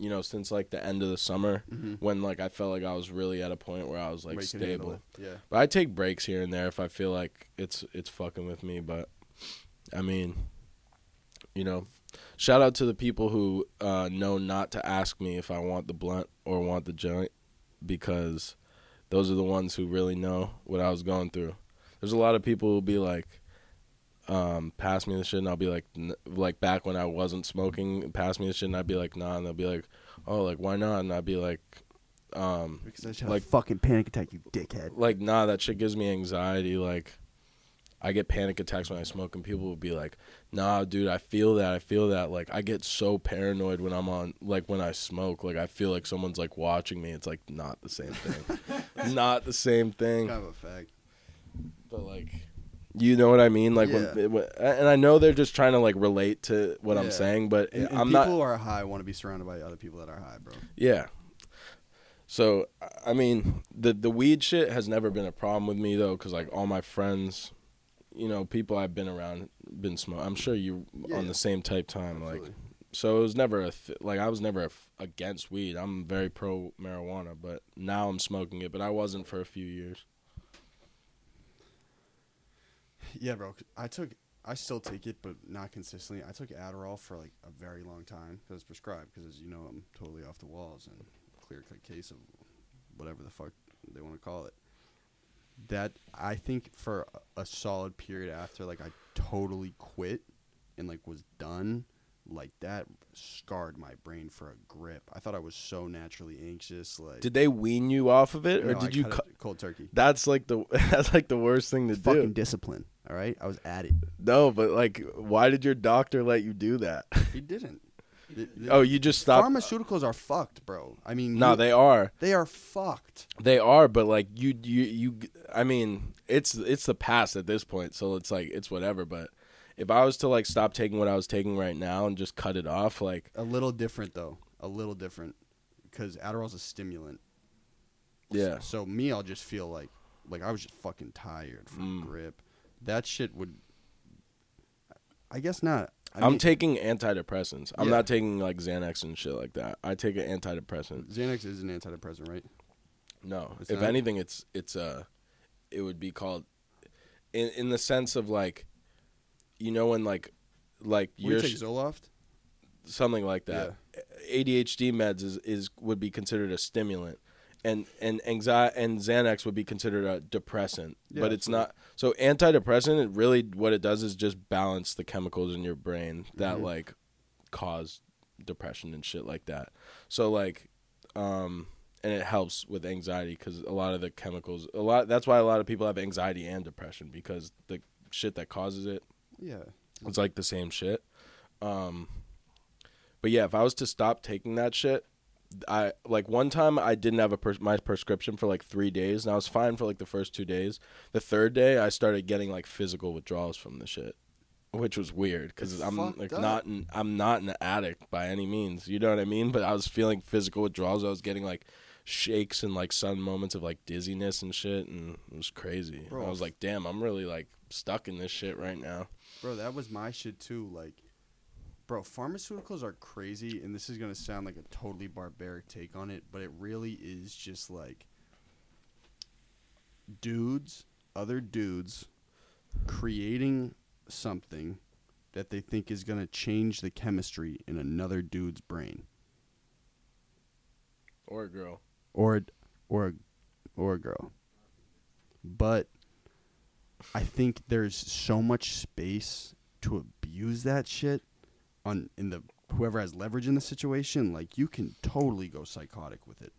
you know, since like the end of the summer Mm-hmm. when like I felt like I was really at a point where I was like stable. Yeah. But I take breaks here and there if I feel like it's it's fucking with me, but I mean, you know, shout out to the people who uh, know not to ask me if I want the blunt or want the joint because those are the ones who really know what I was going through. There's a lot of people who'll be like, um, pass me the shit, and I'll be like, n- like back when I wasn't smoking, pass me the shit, and I'd be like, nah, and they'll be like, oh, like why not? And I'd be like, um, Because I just had Like- a fucking panic attack, you dickhead. like nah that shit gives me anxiety like i get panic attacks when i smoke and people will be like nah dude i feel that i feel that like i get so paranoid when i'm on like when i smoke like i feel like someone's like watching me it's like not the same thing (laughs) not the same thing Kind of a fact. but like you know what i mean like Yeah. when, when and i know they're just trying to like relate to what i'm saying but And, and i'm people not who are high want to be surrounded by other people that are high, bro. Yeah. So I mean, the the weed shit has never been a problem with me though, because like all my friends, you know, people I've been around, been smoke. I'm sure you Yeah, on yeah. the same type time, like. So it was never a th- like I was never f- against weed. I'm very pro marijuana, but now I'm smoking it. But I wasn't for a few years. Yeah, bro. I took, I still take it, but not consistently. I took Adderall for like a very long time because it's prescribed. Because as you know, I'm totally off the walls and clear cut case of whatever the fuck they want to call it. That I think for a solid period after, like I totally quit and like was done. Like that scarred my brain for a grip. I thought I was so naturally anxious. Like, Did they wean you off of it, or No, I did you? cut it cold turkey? That's like the (laughs) that's like the worst thing to Fucking do. Fucking discipline. All right, I was at it. No, but like, why did your doctor let you do that? He didn't. The- the- oh, you just stopped. Pharmaceuticals are fucked, bro. I mean, No, you- they are. they are fucked. They are, but like you, you, you. I mean, it's it's the past at this point, so it's like it's whatever. But if I was to like stop taking what I was taking right now and just cut it off, like A little different though. A little different because Adderall's a stimulant. yeah, So me, I'll just feel like like I was just fucking tired from Mm. grip. That shit would. I guess not. I I'm mean, taking antidepressants. I'm Yeah. not taking like Xanax and shit like that. I take an antidepressant. Xanax is an antidepressant, right? No, It's if not? anything, it's it's uh, it would be called, in in the sense of like, you know, when like, like you're you take Zoloft, something like that. ADHD meds is, is would be considered a stimulant, and and anxiety and Xanax would be considered a depressant. Yeah, but it's absolutely. not. So antidepressant, it really what it does is just balance the chemicals in your brain that Mhm. like cause depression and shit like that. So like, um, and it helps with anxiety because a lot of the chemicals, a lot. That's why a lot of people have anxiety and depression because the shit that causes it Yeah. it's like the same shit. Um, but yeah, if I was to stop taking that shit, I like one time I didn't have a pres- my prescription for like three days, and I was fine for like the first two days. The third day, I started getting like physical withdrawals from the shit, which was weird because It's I'm fucked like up. not an, I'm not an addict by any means. You know what I mean? But I was feeling physical withdrawals. I was getting like shakes and like sudden moments of like dizziness and shit, and it was crazy. Bro. I was like, damn, I'm really like stuck in this shit right now. Bro, that was my shit too. Like, bro, pharmaceuticals are crazy, and this is gonna sound like a totally barbaric take on it, but it really is just like dudes, other dudes, creating something that they think is gonna change the chemistry in another dude's brain, Or a girl. or a- or or a girl. But I think there's so much space to abuse that shit on in the whoever has leverage in the situation. Like you can totally go psychotic with it.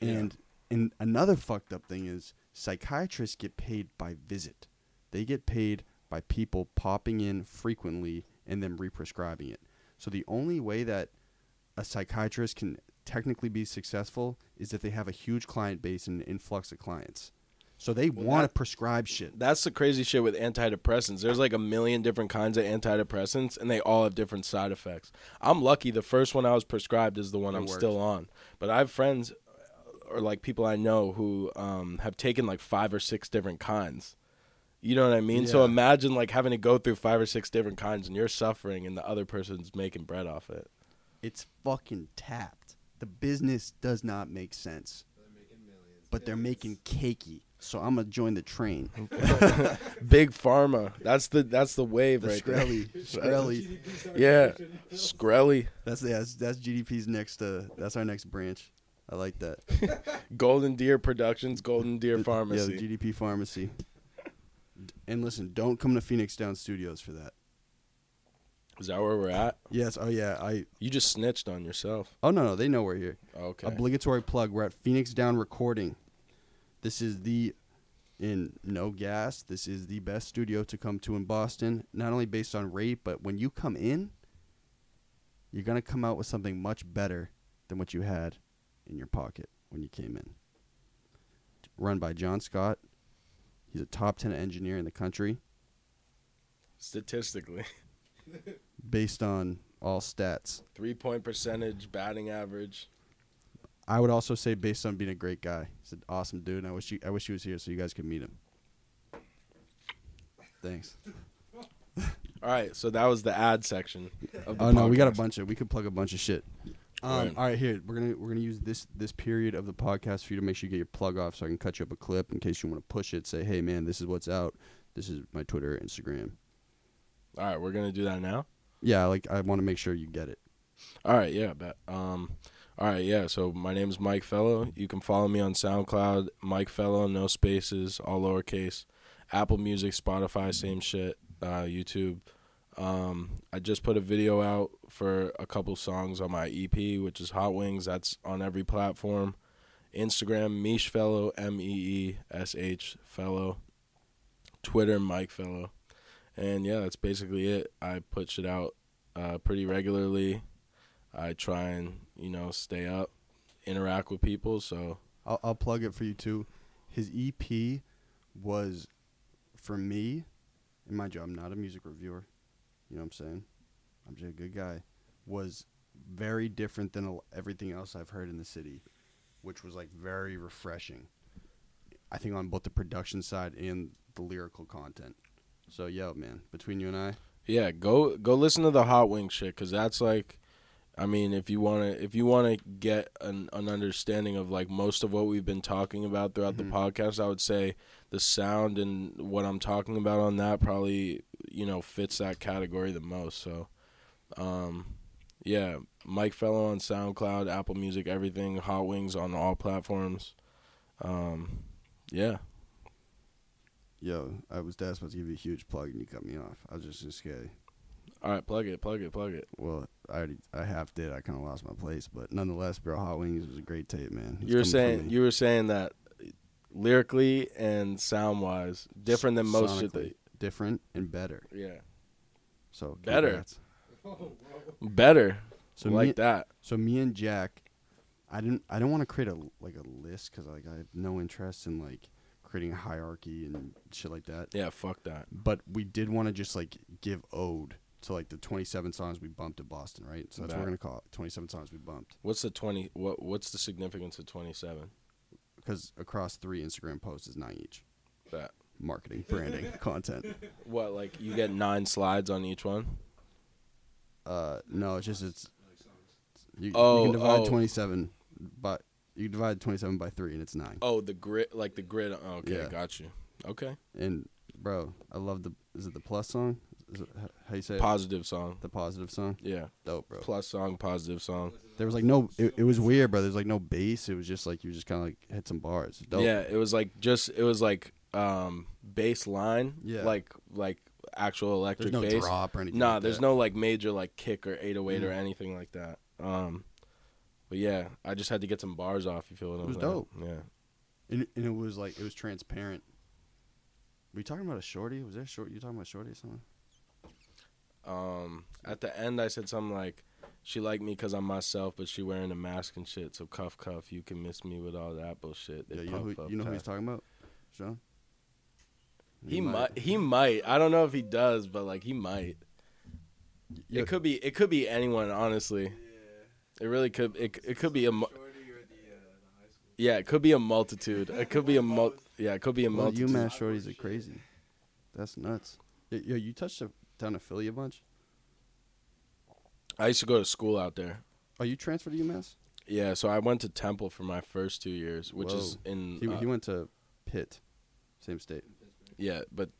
Yeah. And and another fucked up thing is psychiatrists get paid by visit. They get paid by people popping in frequently and then represcribing it. So the only way that a psychiatrist can technically be successful is if they have a huge client base and an influx of clients. So they Well, want to prescribe shit. That's the crazy shit with antidepressants. There's like a million different kinds of antidepressants, and they all have different side effects. I'm lucky the first one I was prescribed is the one It I'm worked. still on. But I have friends or like people I know who um, have taken like five or six different kinds. You know what I mean? So imagine like having to go through five or six different kinds, and you're suffering, and the other person's making bread off it. It's fucking tapped. The business does not make sense, They're making millions. but they're making cakey. So I'm gonna join the train. (laughs) Big pharma. That's the that's the wave The right there. Skrelly, (laughs) Skrelly. Yeah, Skrelly, That's that's that's GDP's next. Uh, that's our next branch. I like that. (laughs) Golden Deer Productions, Golden Deer Pharmacy. Yeah, the GDP pharmacy. And listen, don't come to Phoenix Down Studios for that. Is that where we're at? Yes. Oh yeah. I. You just snitched on yourself. Oh no no. They know we're here. Okay. Obligatory plug. We're at Phoenix Down Recording. This is the, in no gas. This is the best studio to come to in Boston. Not only based on rate, but when you come in, you're gonna come out with something much better than what you had in your pocket when you came in. Run by John Scott. He's a top ten engineer in the country, Statistically, based on all stats. three point percentage, batting average. I would also say based on being a great guy. He's an awesome dude, and I wish you, I wish he was here so you guys could meet him. Thanks. (laughs) All right, so that was the ad section. Of the Oh no, we got a podcast. bunch of we could plug a bunch of shit. Um, Right. All right, here we're gonna we're gonna use this this period of the podcast for you to make sure you get your plug off, so I can cut you up a clip in case you want to push it. Say, hey man, this is what's out. This is my Twitter, Instagram. All right, we're gonna do that now. Yeah, like I want to make sure you get it. All right, yeah, bet. Um, all right, yeah. So my name is Mike Fellow. You can follow me on SoundCloud, Mike Fellow, no spaces, all lowercase. Apple Music, Spotify, same shit. Uh, YouTube. Um, I just put a video out for a couple songs on my EP, which is Hot Wings. That's on every platform. Instagram, Meesh Fellow, M E E S H Fellow. Twitter, Mike Fellow. And yeah, that's basically it. I put shit out uh, pretty regularly. I try and you know stay up, interact with people. So I'll, I'll plug it for you too. His EP was, for me, and mind you, I'm not a music reviewer. You know what I'm saying? I'm just a good guy. Was very different than everything else I've heard in the city, which was like very refreshing. I think on both the production side and the lyrical content. So yo, man, between you and I, yeah, go go listen to the Hot Wing shit because that's like, I mean, if you wanna if you wanna get an an understanding of like most of what we've been talking about throughout Mhm. the podcast, I would say the sound and what I'm talking about on that probably you know fits that category the most. So, um, Yeah, Mike Fellow on SoundCloud, Apple Music, everything. Hot Wings on all platforms. Um, yeah. Yo, I was that's supposed to give you a huge plug and you cut me off. I was just just scared. All right, plug it, plug it, plug it. Well, I already I half did. I kind of lost my place, but nonetheless, bro, Hot Wings was a great tape, man. It's you were saying you were saying that lyrically and sound wise, different than most. Sonically That, different and better. yeah, So Better. better. So like me, that. So me and Jack, I didn't. I don't want to create a like a list because like I have no interest in like creating a hierarchy and shit like that. Yeah, fuck that. But we did want to just like give ode to like the 27 songs we bumped in Boston, right? So that's what we're gonna call it. 27 songs we bumped What's the twenty? What What's the significance of twenty seven? because across three Instagram posts is nine each. That Marketing, branding, (laughs) content. what? Like you get nine slides on each one. Uh, no, it's just it's. You, you Oh, can divide oh. 27, but you divide 27 by three and it's nine. Oh, the grid, like the grid. oh, Okay, Yeah. got you. Okay, And bro, I love the. Is it the plus song? Is it how you say it? positive song. the positive song? Yeah, Dope, bro. plus song, positive song. There was like no. It, it was weird, bro. There's like no bass. It was just like you just kind of like hit some bars. Dope. Yeah, it was like just it was like um bass line. Yeah. like like actual There's electric no bass. drop or anything. Nah, like there's that. no like major like kick or 808 or Mm. anything like that. Um, but yeah, I just had to get some bars off. You feel what I'm It was dope. Yeah. And, and it was like it was transparent. Were you talking about a shorty? Was there a short? You talking about shorty or something? Um, at the end, I said something like, "She liked me because I'm myself, but she wearing a mask and shit. So cuff cuff, you can miss me with all that bullshit." They yeah, you know who up you know who he's talking about, Sean. He might. He might. I don't know if he does, but like he might. Yeah, It could be. It could be anyone. Honestly, it really could. It it could be a. mu- Yeah, it could be a multitude. It could be a mul. Yeah, it could be a well, multitude. UMass shorties are crazy. That's nuts. Yo, yo, you touched a, down to Philly a bunch. I used to go to school out there. Are you transferred to UMass? Yeah, so I went to Temple for my first two years, which is in He, uh, he went to Pitt, same state. yeah, but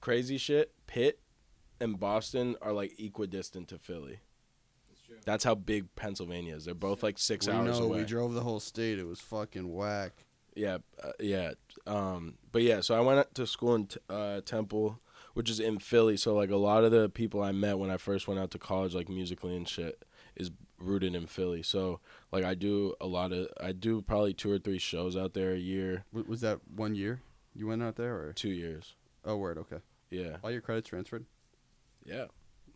crazy shit. Pitt and Boston are like equidistant to Philly. That's how big Pennsylvania is. They're both like six we hours know away. we drove the whole state. It was fucking whack. Yeah, uh, yeah. Um, but yeah, so I went to school in t- uh, Temple, which is in Philly. So like a lot of the people I met when I first went out to college, like musically and shit, is rooted in Philly. So like I do a lot of, I do probably two or three shows out there a year, W- was that one year you went out there, or two years. oh, word, okay. Yeah, All your credits transferred. yeah.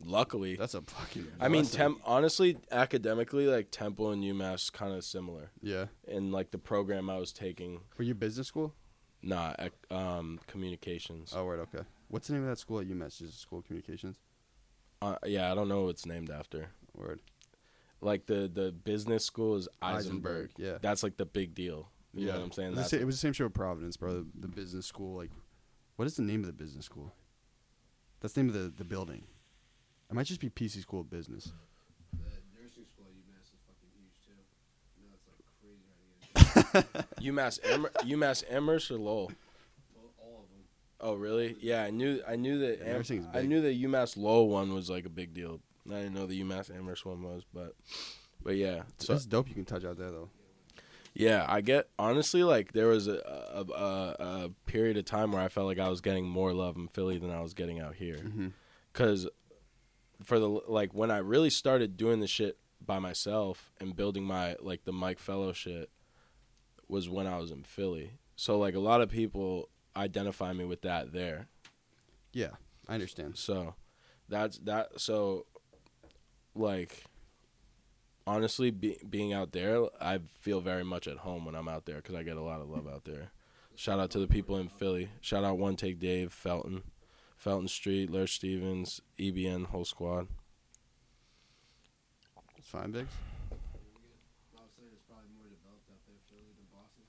Luckily, That's a fucking. I mean, blessing. temp. Honestly, academically, like Temple and UMass kind of similar. Yeah. In like the program I was taking, Were you business school? nah, um, communications. Oh, word, okay. What's the name of that school at UMass? Just School of Communications. Uh, yeah, I don't know what it's named after. Word. like the the business school is Isenberg, Isenberg. yeah. That's like the big deal. You know what I'm saying? It was, the That's it was the same show at Providence, bro. The, the business school, like, what is the name of the business school? That's the name of the, the building. It might just be PC School of Business. The nursing school at UMass is fucking huge too. No, it's like crazy right here. (laughs) UMass Emer- UMass Amherst or Lowell. Well, all of them. Oh really? Yeah, I knew I knew that nursing's I knew the UMass Lowell one was like a big deal. I didn't know the UMass Amherst one was, but but yeah. So it's dope you can touch out there, though. yeah, I get honestly like there was a, a a a period of time where I felt like I was getting more love in Philly than I was getting out here. Mm-hmm. because for the like when I really started doing the shit by myself and building my like the Mike Fellow shit was when I was in Philly. So like a lot of people identify me with that there. Yeah, I understand. So that's that. So like honestly, be, being out there, I feel very much at home when I'm out there because I get a lot of love out there. Shout out to the people in Philly. Shout out One Take Dave, Felton, Felton Street, Lurch Stevens, EBN, whole squad. It's fine, Biggs. I was saying it's probably more developed out there, Philly than Boston.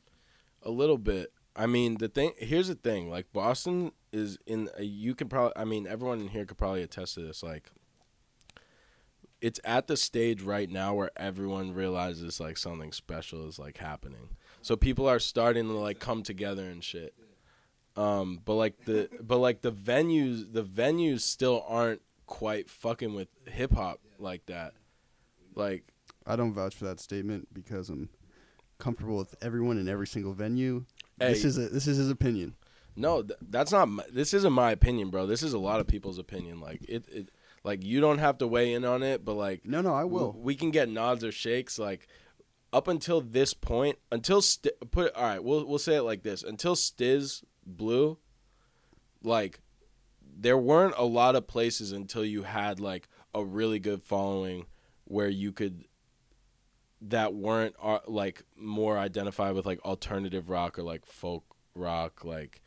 A little bit. I mean, the thing here's the thing. Like Boston is in. A, you could probably. I mean, everyone in here could probably attest to this. Like, it's at the stage right now where everyone realizes like something special is like happening. So people are starting to like come together and shit. Um, but like the but like the venues the venues still aren't quite fucking with hip hop like that. Like, I don't vouch for that statement because I'm comfortable with everyone in every single venue. Hey. This is a, this is his opinion. no, th- that's not. My, this isn't my opinion, bro. This is a lot of people's opinion. Like it, it, like you don't have to weigh in on it, but like No, no, I will. We can get nods or shakes. Like up until this point, until st- put all right, we'll we'll say it like this: until Stizz blew, like there weren't a lot of places until you had like a really good following where you could that weren't uh, like more identified with like alternative rock or like folk rock like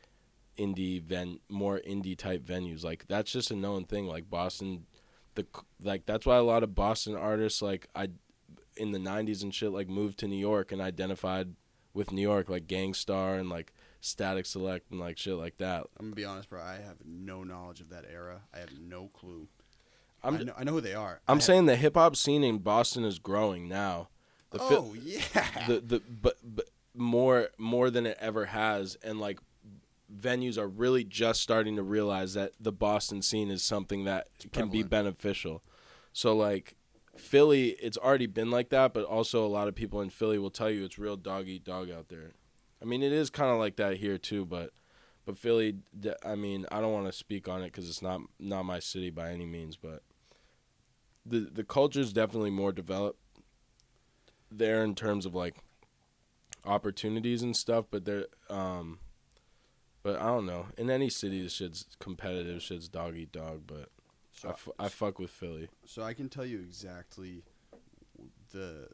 indie ven more indie type venues like that's just a known thing like boston the like that's why a lot of boston artists like i in the 90s and shit like moved to new york and identified with new york like Gang Starr and like Statik Selektah and like shit like that I'm gonna be honest, bro. I have no knowledge of that era. I have no clue. i'm I know, I know who they are. i'm I saying the hip hop scene in boston is growing now the fi- oh yeah. the the but, but more more than it ever has and like venues are really just starting to realize that the Boston scene is something that can be beneficial. So like Philly, it's already been like that, but also a lot of people in Philly will tell you it's real dog eat dog out there. I mean, it is kind of like that here too, but but Philly, I mean, I don't want to speak on it because it's not not my city by any means, but the the culture is definitely more developed there in terms of like opportunities and stuff, but there um but I don't know. In any city, this shit's competitive. Shit's dog eat dog. But I, so, f- I fuck with Philly. so I can tell you exactly the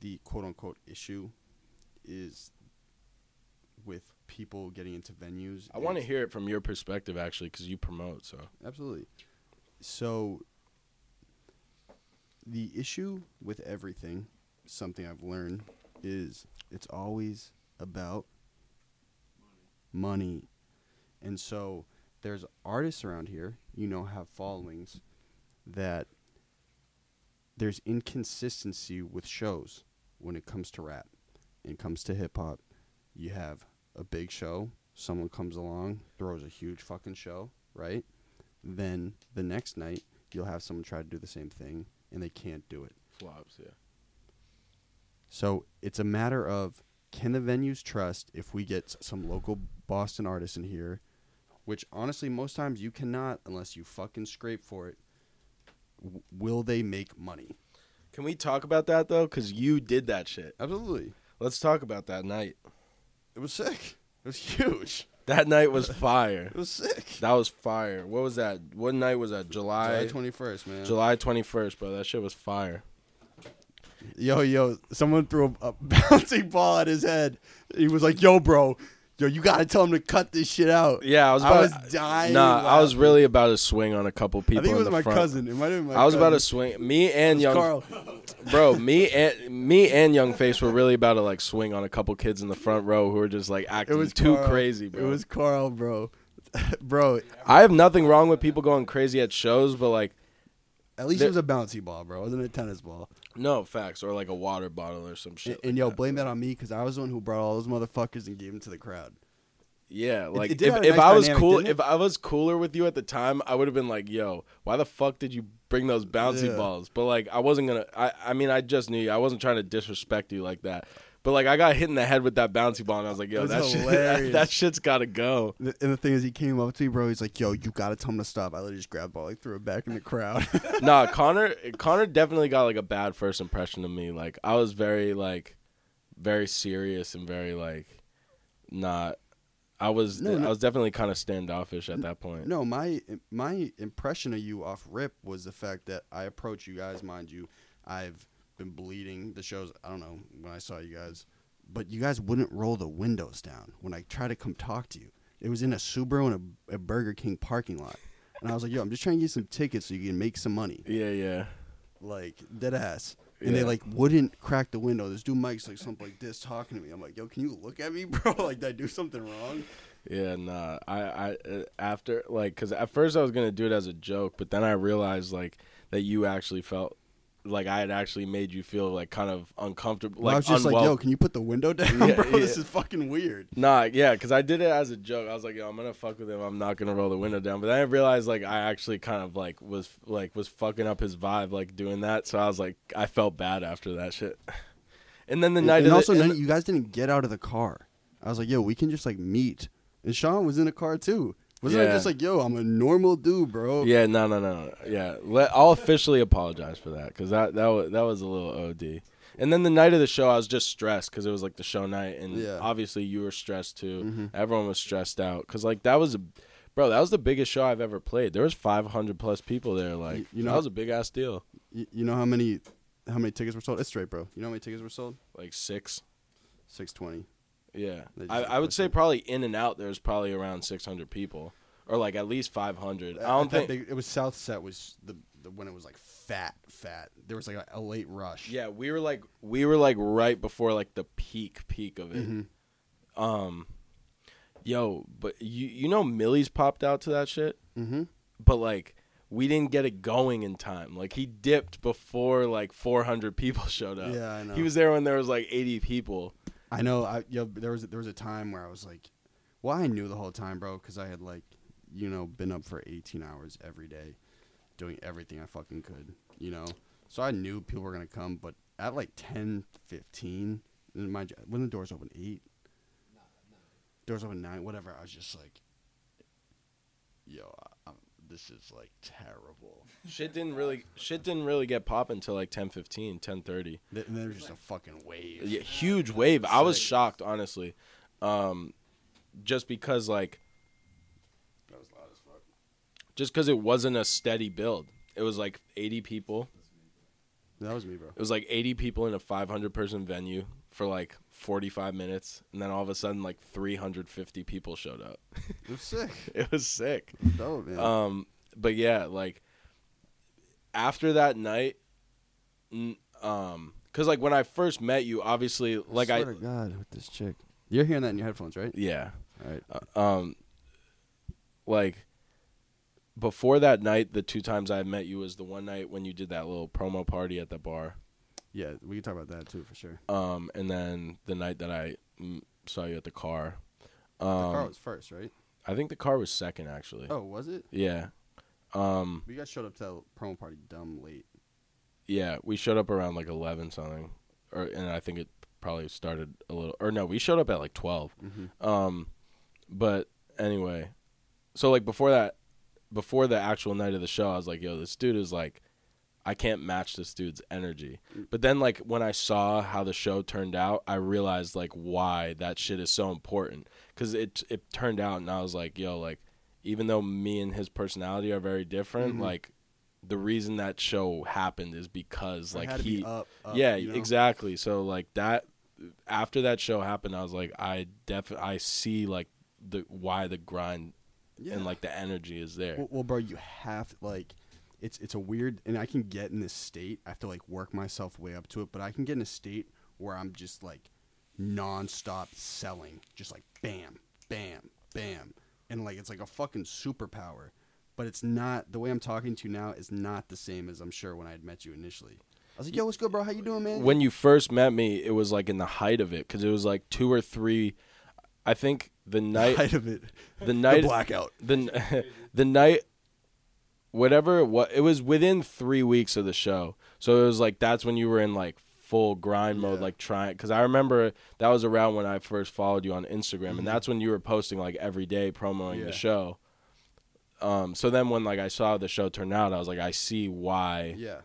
the quote unquote issue is with people getting into venues. I want to hear it from your perspective, actually, because you promote. So Absolutely. So the issue with everything, something I've learned, is it's always about money. And so there's artists around here, you know, have followings that there's inconsistency with shows when it comes to rap. It comes to hip hop, you have a big show, someone comes along, throws a huge fucking show, right? Then the next night, you'll have someone try to do the same thing and they can't do it. flops, yeah. So it's a matter of can the venues trust if we get some local Boston artists in here, which honestly most times you cannot unless you fucking scrape for it. W- will they make money? Can we talk about that though? Because you did that shit. Absolutely. Let's talk about that night. It was sick. It was huge. That night was fire. It was sick. That was fire. What was that? What night was that? July July. 21st, man. July twenty first, bro. That shit was fire. Yo, yo, someone threw a, a (laughs) bouncing ball at his head. He was like, "Yo, bro, yo, you gotta tell him to cut this shit out." Yeah, I was. I was dying Nah, I was really about to swing on a couple people. I think it was my front. cousin. It might have been my I was about to swing. Me and young Carl. (laughs) bro, me and me and Youngface were really about to like swing on a couple kids in the front row who were just like It acting was too Carl. crazy, bro. It was Carl, bro. (laughs) bro, I have nothing wrong with people going crazy at shows, but like at least it was a bouncy ball, bro. It wasn't a tennis ball. No facts or like a water bottle or some shit. and like yo, that. blame that on me because I was the one who brought all those motherfuckers and gave them to the crowd. Yeah, like it did if, if nice I was dynamic, cool, if I was cooler with you at the time, I would have been like, "Yo, why the fuck did you bring those bouncy Yeah. balls?" But like, I wasn't gonna. I I mean, I just knew you. I wasn't trying to disrespect you like that. But like, I got hit in the head with that bouncy ball, and I was like, "Yo, It that shit, (laughs) hilarious. that shit's got to go." And the thing is, he came up to me, bro. He's like, "Yo, you gotta tell him to stop." I literally just grabbed the ball, like threw it back in the crowd. (laughs) nah, Connor Connor definitely got like a bad first impression of me. Like I was very like very serious and very like not I was No, no. I was definitely kind of standoffish at that point. No, my my impression of you off rip was the fact that I approach you guys, mind you, I've been bleeding the shows. I don't know when I saw you guys, but you guys wouldn't roll the windows down when I tried to come talk to you. It was in a Subaru and a, a Burger King parking lot, and I was like, "Yo, I'm just trying to get some tickets so you can make some money." Yeah, yeah. Like dead ass. And they like wouldn't crack the window. This dude Mike's like something like this talking to me. I'm like, yo, can you look at me, (laughs) bro? Like, did I do something wrong? Yeah, nah. I, I, uh, after like, cause at first I was gonna do it as a joke, but then I realized like that you actually felt like I had actually made you feel like kind of uncomfortable. Well, Like I was just unwell- like, yo, can you put the window down, Yeah, bro? (laughs) This is fucking weird. Nah, yeah, because I did it as a joke. I was like, yo, I'm gonna fuck with him. I'm not gonna roll the window down. But then I realized like I actually kind of like was like was fucking up his vibe like doing that. So I was like, I felt bad after that shit. (laughs) And then the And, night and of also, the, and- you guys didn't get out of the car. I was like, yo, we can just like meet. And Sean was in the car too. Wasn't I just like, yo, I'm a normal dude, bro? yeah, no, no, no, yeah. Let, I'll officially apologize for that because that that was that was a little od. And then the night of the show, I was just stressed because it was like the show night, and Yeah. obviously you were stressed too. Mhm. Everyone was stressed out because like that was a, bro, that was the biggest show I've ever played. There was 500 plus people there. Like You- you know- that was a big ass deal. You, you know how many how many tickets were sold? It's straight, bro. You know how many tickets were sold? Like six. Six twenty. Yeah, I, I would say probably in and out. There's probably around 600 people, or like at least 500. I don't think. they, it was South Set was the, the when it was like fat, fat. There was like a, a late rush. Yeah, we were like we were like right before like the peak peak of it. Mhm. Um, yo, but you you know Millyz popped out to that shit, Mm-hmm. but like we didn't get it going in time. Like he dipped before like 400 people (laughs) showed up. Yeah, I know. He was there when there was like 80 people. I know. I yo, there was there was a time where I was like, well, I knew the whole time, bro, because I had like, you know, been up for 18 hours every day, doing everything I fucking could, you know. So I knew people were gonna come, but at like 10, 15, and when the doors open eight, doors open nine, whatever. I was just like, yo, this is like terrible. Shit didn't really shit didn't really get popping until like 10:15, 10:30. Th- And there was just a fucking wave. Yeah, huge wave. I was shocked, honestly, um, just because like That was loud as fuck. just because it wasn't a steady build. It was like 80 people. That was me, bro. It was like 80 people in a 500 person venue for like 45 minutes, and then all of a sudden like 350 people showed up. It was sick. (laughs) it was sick. Dope, man. Um, but yeah, like after that night, n- um, because like when I first met you, obviously, like I, swear to God, with this chick. You're hearing that in your headphones, right? yeah, All right. Uh, um like before that night the two times i met you was the one night when you did that little promo party at the bar Yeah, we can talk about that too for sure. um and then the night that i mm, saw you at the car the um car was first, right? i think the car was second actually Oh, was it? yeah um We got showed up to the promo party dumb late. yeah we showed up around like 11 something or and i think it probably started a little or no we showed up at like 12 Mm-hmm. Um, but anyway, so like before that, before the actual night of the show, I was like, yo, this dude is like, I can't match this dude's energy. But then like when I saw how the show turned out, I realized like why that shit is so important because it it turned out, and I was like, yo, like even though me and his personality are very different, Mhm. like the reason that show happened is because like he up, up, yeah you know? exactly so like that after that show happened i was like i def i see like the why the grind Yeah. and like the energy is there well, well, bro, you have like, it's it's a weird, and I can get in this state. I have to like work myself way up to it, but I can get in a state where I'm just like nonstop selling, just like bam, bam, bam, and like it's like a fucking superpower. But it's not the way I'm talking to you now is not the same as I'm sure when I had met you initially. I was like, "Yo, what's good, bro? How you doing, man?" when you first met me it was like in the height of it because it was like two or three i think the night height of it, the night the blackout. the (laughs) the night whatever it was it was within three weeks of the show so it was like that's when you were in like full grind mode Yeah. like trying because i remember that was around when i first followed you on instagram Mhm. and that's when you were posting like every day promoting Yeah. the show um so then when like i saw the show turn out i was like i see why Yeah,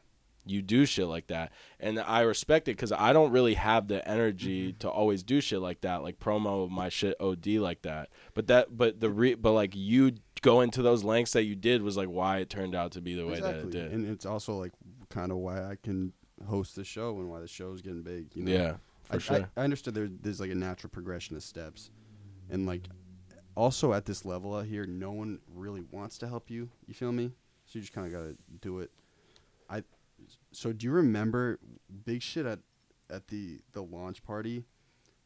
you do shit like that and i respect it because i don't really have the energy Mm-hmm. to always do shit like that like promo my shit od like that but that but the re but like you go into those lengths that you did was like why it turned out to be the way that it did and it's also like kind of why I can host the show and why the show's getting big. You know? yeah for I, sure I, I understood there, there's like a natural progression of steps, and like also at this level out here, no one really wants to help you. You feel me? So you just kind of gotta do it. I. So do you remember big shit at at the the launch party?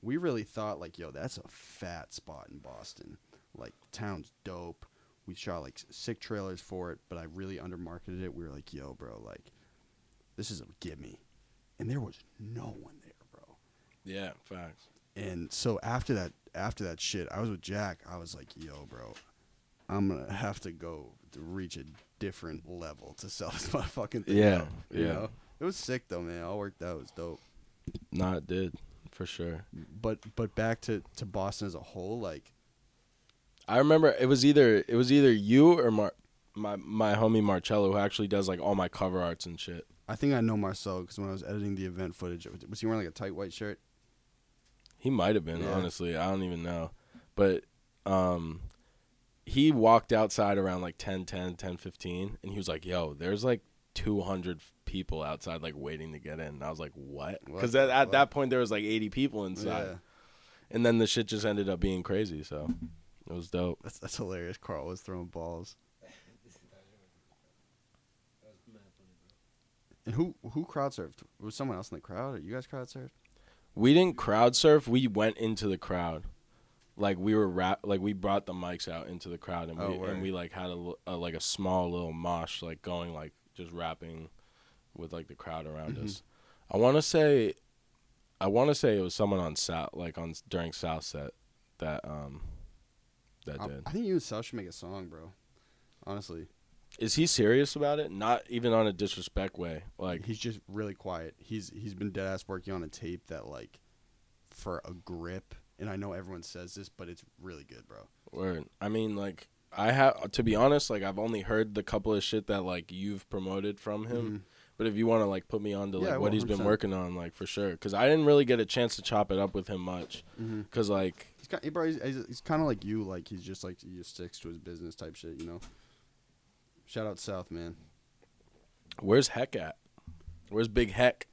We really thought like, yo, that's a fat spot in Boston. Like town's dope. We shot like sick trailers for it, but I really undermarketed it. We were like, yo, bro, like This is a gimme. And there was no one there, bro. Yeah, facts. And so after that, after that shit, I was with Jack. I was like, "Yo, bro, I'm gonna have to go to reach a different level to sell (laughs) this motherfucking thing." Yeah, out," you yeah. know? It was sick though, man. All worked out. It was dope. Nah, it did for sure. But but back to to Boston as a whole, like I remember it was either it was either you or Mar- my my homie Marcello who actually does like all my cover arts and shit. I think I know Marcel because when I was editing the event footage, was he wearing like a tight white shirt? He might have been, Yeah. honestly. I don't even know. But um he walked outside around like 10 10 10 15 and he was like, "Yo, there's like 200 people outside like waiting to get in." And I was like, "What?" Cuz at, at that point there was like 80 people inside. Yeah, And then the shit just ended up being crazy, so it was dope. that's that's hilarious. Carl was throwing balls. That was mad funny, bro. And who who crowd surfed? Was someone else in the crowd? Or you guys crowd surfed? We didn't crowd surf. We went into the crowd. Like we were rap. Like we brought the mics out into the crowd, and Oh, we word. and we like had a, a like a small little mosh, like going like just rapping with like the crowd around Mhm. us. I want to say, I want to say it was someone on South, like on during South set that um that I, did. I think you and Sal should make a song, bro. Honestly, Is he serious about it? Not even on a disrespect way. Like he's just really quiet. He's he's been dead ass working on a tape that like for a grip. And I know everyone says this, but it's really good, bro. Word. I mean, like I have to be honest. Like I've only heard the couple of shit that like you've promoted from him. Mhm. But if you want to like put me on to like I what he's been working on, like for sure, because I didn't really get a chance to chop it up with him much. Mhm. Cause like He's kind, bro. He's, he's, he's kind of like you. Like he's just like he just sticks to his business type shit. You know. Shout out South, man. where's Heck at? Where's Big Heck?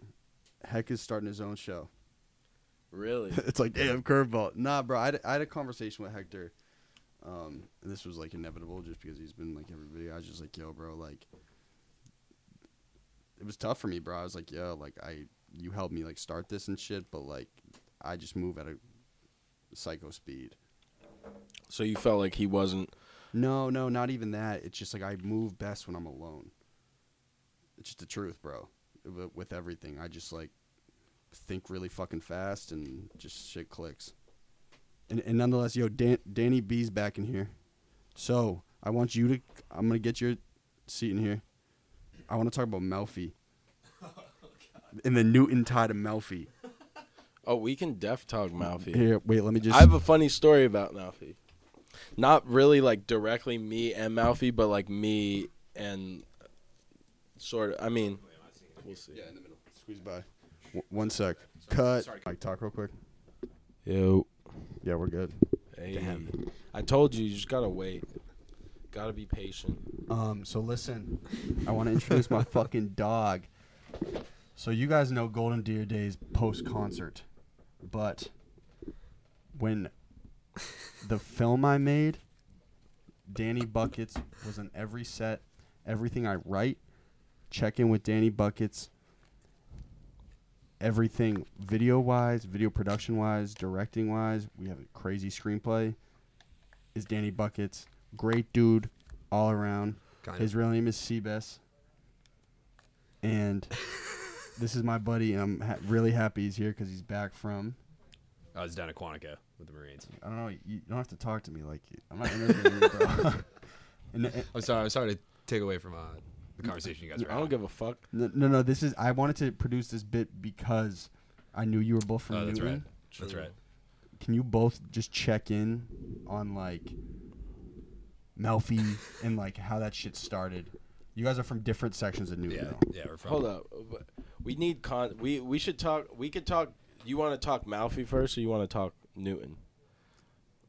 Heck is starting his own show. Really? (laughs) it's like damn curveball. Nah, bro. I had, I had a conversation with Hector, um, and this was like inevitable just because he's been like every video. I was just like, yo, bro, like, it was tough for me, bro. I was like, yo, like I, you helped me like start this and shit, but like, I just move at a psycho speed. so you felt like he wasn't. No, no, not even that. It's just like I move best when I'm alone. It's just the truth, bro. With, with everything, I just like think really fucking fast and just shit clicks. And, and nonetheless, yo, Dan, Danny B's back in here. So I want you to. I'm gonna get your seat in here. I want to talk about Moufy. (laughs) Oh, in the Newton tie to Moufy. Oh, we can def talk Moufy. Here, wait, let me just. I have a funny story about Moufy. Not really like directly me and Moufy, but like me and sort of. I mean, we'll see. yeah, in the middle. Squeeze by. W- one sec. Cut. Sorry. Mike, talk real quick. Yo. Yeah, we're good. Hey. Damn. I told you, you just gotta wait. Gotta be patient. Um, so listen, I want to introduce my (laughs) fucking dog. So you guys know Golden Deer Days post concert, but when the film I made, Danny Buckets was on every set. Everything I write, check in with Danny Buckets. Everything video wise, video production wise, directing wise, we have a crazy screenplay. Is Danny Buckets. Great dude all around. Kind His real name is Seabass. And (laughs) this is my buddy, and I'm ha- really happy he's here because he's back from. I was down at Quantico with the Marines. I don't know. You, you don't have to talk to me like I'm not interviewing you, bro. (laughs) and, and- I'm sorry. I'm sorry to take away from uh, the conversation you guys were I don't having. give a fuck. no, no, no. This is. I wanted to produce this bit because I knew you were both from Oh, that's Newton. right. That's right. Can you both just check in on like Moufy and like how that shit started? You guys are from different sections of Newton. Yeah. though. Yeah. We're from. Hold up. We need con. We we should talk. We could talk. You want to talk Moufy first, or you want to talk Newton?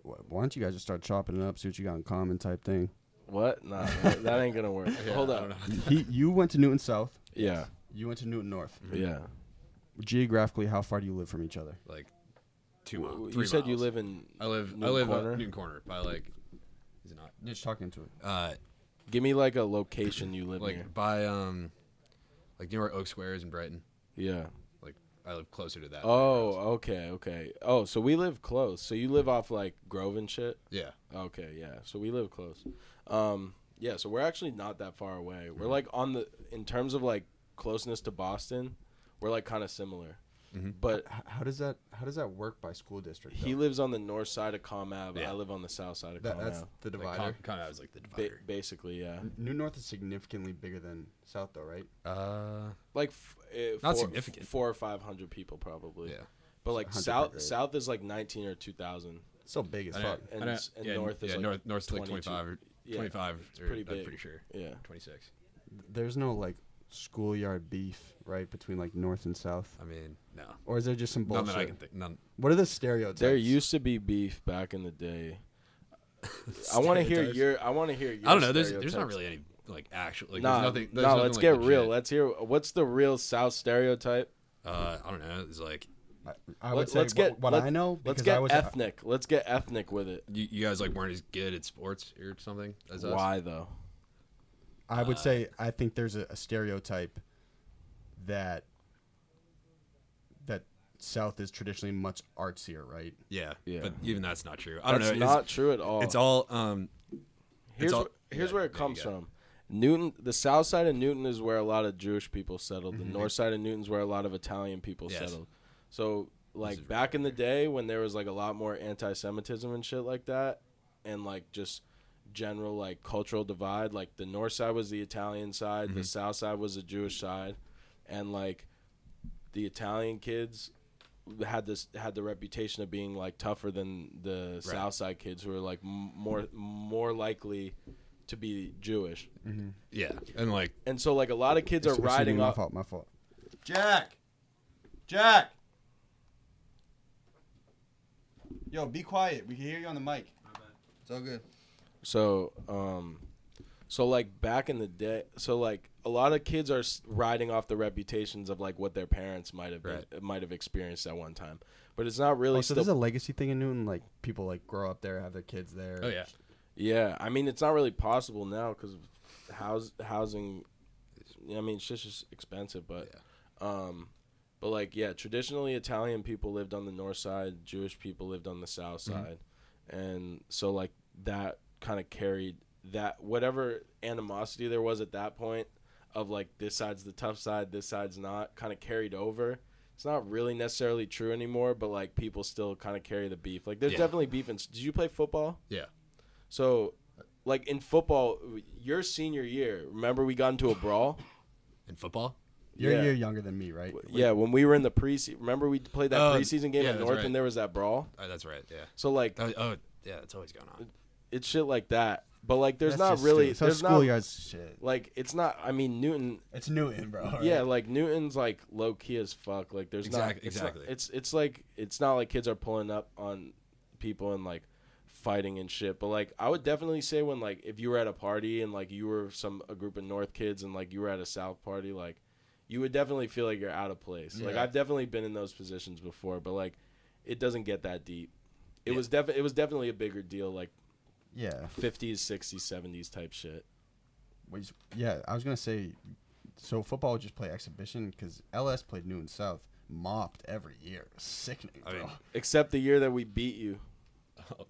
Wh- Why don't you guys just start chopping it up, see what you got in common, type thing? What? Nah, that, that ain't gonna work. (laughs) Yeah, Hold I up. don't know. he, you went to Newton South. Yeah, You went to Newton North. yeah. Geographically, how far do you live from each other? Like two W- miles. You said you live in. I live. I Newton live Corner? Newton Corner by like. Is it not? Just talk into it. Uh, Give me like a location you live like near. by um, like near where Oak Square is in Brighton. Yeah. Like I live closer to that. Oh, okay, okay. Oh, so we live close. So you live off like Grove and shit. Yeah. Okay, yeah. So we live close. Um, yeah. So we're actually not that far away. We're like on the in terms of like closeness to Boston, we're like kind of similar. Mhm. But H- how does that how does that work by school district? he though? lives on the north side of Comab. Yeah. I live on the south side of That, Com that's Ave. the Like, divider. Con, Con Ave's like the Ba- divider. basically, yeah. New North is significantly bigger than South, though, right? Uh, Like f- uh, Not four, significant. four or five hundred people probably. yeah. But like south grade. south is like nineteen or two thousand. So big as fuck. And I and yeah, north is yeah, like north north's like 25 or Yeah, 25 it's or- pretty I'm big. pretty sure. Yeah. 26. There's no like schoolyard beef, right, between like North and South, I mean, no. or is there just some None bullshit? that I can think. None. What are the stereotypes? There used to be beef back in the day. (laughs) I want to hear Stereotypes. your. I want to hear your. I don't know. There's there's not stereotypes. really any like actual like nah, there's nothing. There's nah, nothing, let's like, get legit. real. Let's hear what's the real South stereotype. Uh, I don't know. It's like I, I would Let- say let's what, get- what let- I know. Let's because get I was ethnic. Let's get ethnic with it. you, you guys like weren't as good at sports or something as us. Why though? I would Uh, say I think there's a, a stereotype that that South is traditionally much artsier, right? Yeah, Yeah. But even that's not true. I don't That's know. not it's, true at all. it's all um. here's all- wh- here's yeah, where it comes from. Newton, the south side of Newton is where a lot of Jewish people settled. Mm-hmm. The north side of Newton's where a lot of Italian people Yes. settled. So like is back in the day when there was like a lot more anti-Semitism and shit like that, and like just general like cultural divide. Like the north side was the Italian side, Mm-hmm. the south side was the Jewish side, and like the Italian kids had this had the reputation of being like tougher than the south side kids who were like m- more more likely to be Jewish. Yeah, and like And so like a lot of kids are Excuse me, riding my off fault. My fault. Jack, Jack. Yo, be quiet. We can hear you on the mic. It's all good. So, um, so like back in the day, so like a lot of kids are riding off the reputations of like what their parents might have been, might have experienced at one time, but it's not really Oh, so still. this is a legacy thing in Newton. Like people like grow up there, have their kids there. oh yeah, yeah, I mean it's not really possible now because house housing. I mean, shit's just expensive, but, um, but like yeah, traditionally Italian people lived on the north side, Jewish people lived on the south Mm-hmm. side, and so like that kind of carried that whatever animosity there was at that point of like this side's the tough side, this side's not, kind of carried over. It's not really necessarily true anymore, but like people still kind of carry the beef. Like there's Yeah. definitely beef. In, did you play football? yeah. So, like in football, your senior year, remember we got into a brawl? In football. You're Yeah. a year younger than me, right? Yeah, when we were in the preseason. Remember we played that Oh, preseason game yeah, at North right. and there was that brawl? Oh, that's right. Yeah. So like Oh, oh yeah, it's always going on. It's shit like that. But like there's That's not just really stupid. So there's not schoolyard's shit. like it's not I mean Newton It's Newton, bro. right? (laughs) Yeah, like Newton's like low key as fuck. Like there's not Exact- it's not- exactly. It's it's like it's not like kids are pulling up on people and like fighting and shit. But like I would definitely say when like if you were at a party and like you were some a group of North kids and like you were at a South party, like you would definitely feel like you're out of place. Like Yeah. I've definitely been in those positions before, but like it doesn't get that deep. It Yeah. was definitely it was definitely a bigger deal, like Yeah. 50s, 60s, 70s type shit. Which- yeah, I was gonna say, so football would just play exhibition because LS played Newton South, mopped every year. Sickening, I mean, Except the year that we beat you.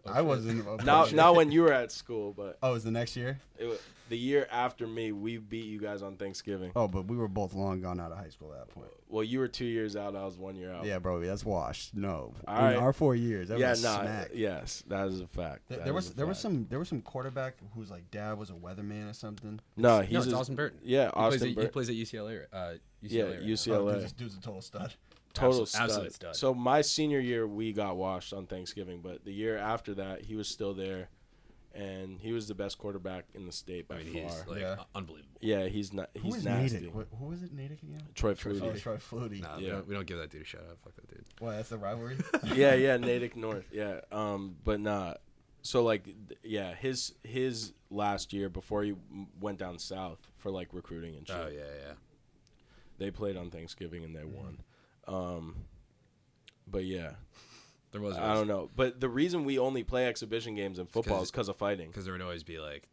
I wasn't. a Not part- not when you were at school, but Oh, it was the next year. It, wa- the year after me, we beat you guys on Thanksgiving. Oh, but we were both long gone out of high school at that point. Well, you were two years out. I was one year out. Yeah, bro, that's washed. No, All in right. our four years, that yeah, was nah, smack. yes, that is a fact. There, That there is was a there was some there was some quarterback whose like dad was a weatherman or something. No, he's no, it's just- Austin Burton. Yeah, He plays, Austin. at, he plays at UCLA. Uh, UCLA Yeah, right now. UCLA. Oh, LA. this dude's a total stud. Total Absolute- stud. absolute stud. So my senior year, we got washed on Thanksgiving, but the year after that, he was still there, and he was the best quarterback in the state by I mean, far. he's like Yeah. unbelievable. yeah, he's not. Who He's is nasty. Natick? What, who was it? Natick again? Troy Oh, Troy Flutie. Nah, we, Yeah. don't, we don't give that dude a shout out. Fuck that dude. What? That's the rivalry. (laughs) yeah, yeah, Natick North. Yeah, um, but nah. So like, th- yeah, his his last year before he went down south for like recruiting and shit. Oh yeah, yeah. They played on Thanksgiving and they won. Um, but yeah, There was. I don't know. But the reason we only play exhibition games in football 'cause- is because of fighting. because there would always be like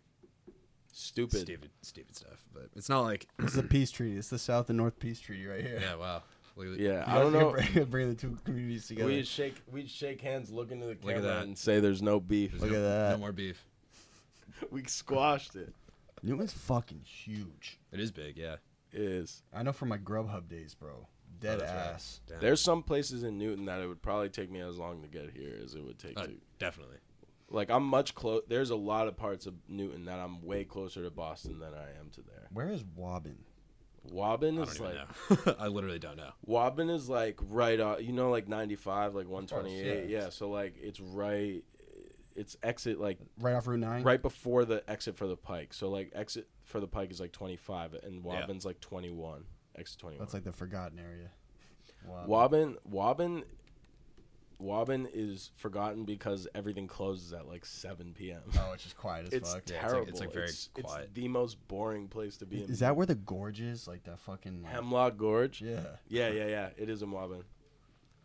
Stupid. stupid, stupid stuff. But it's not like it's the peace treaty. It's the South and North peace treaty right here. yeah, wow. Look at Yeah, I don't can know. Bring, bring the two communities together. We'd shake we'd shake hands, look into the at camera, that. and say there's no beef. There's Look no, at that. No more beef. (laughs) we squashed it. Newton's fucking huge. It is big, yeah. It is. I know from my Grubhub days, bro. Dead Oh, that's right. ass. There's some places in Newton that it would probably take me as long to get here as it would take Uh, to. definitely. Like I'm much close. There's a lot of parts of Newton that I'm way closer to Boston than I am to there. Where is Waban? Waban I is don't even like know. (laughs) I literally don't know. Waban is like right on. You know, like 95, like 128. yeah. yeah. So like it's right. It's exit like Right off Route Nine. right before the exit for the Pike. So like exit for the Pike is like 25, and Yeah. Waban's like 21. Exit 21. That's like the forgotten area. Waban. Waban, Waban, Waban is forgotten because everything closes at like 7 p.m. Oh, it's just quiet as It's fuck. Yeah, it's like- terrible. it's, like, very it's, quiet. It's the most boring place to be in. Is that where the gorge is? Like that fucking. Like, Hemlock Gorge? yeah. Yeah, yeah, yeah. It is in Waban.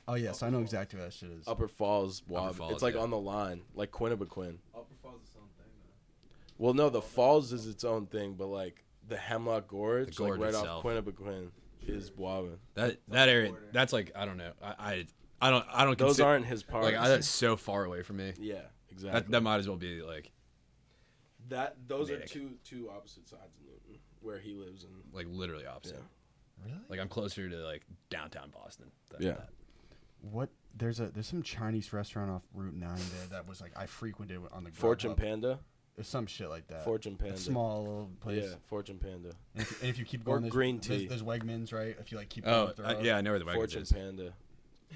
Oh yes, yeah, so I know exactly where that shit is. Upper Falls, Wob. Falls, it's like yeah. on the line, like Quinobequin. Upper Falls is its own thing, though. Well, no, the Falls is its own thing, but like the Hemlock Gorge, gorge like right itself. off Quinobequin, is Waban. That that area, that's like I don't know. I I, I don't I don't. Those consider, aren't his parts. like I, that's so far away from me. yeah, exactly. That, that might as well be like That those are two two opposite sides of Newton, where he lives and like literally opposite. Yeah. Really? Like I'm closer to like downtown Boston. than Yeah. that. What? There's a there's some Chinese restaurant off Route Nine there that was like I frequented on the Fortune Grubhub. Panda. There's some shit like that. Fortune A Panda. small little place. Yeah, Fortune Panda. And, if, and if you keep going, there's, green tea. There's, Wegmans, right? If you like keep going Oh up uh, yeah, I know where the Wegmans Fortune is. Panda. (sighs)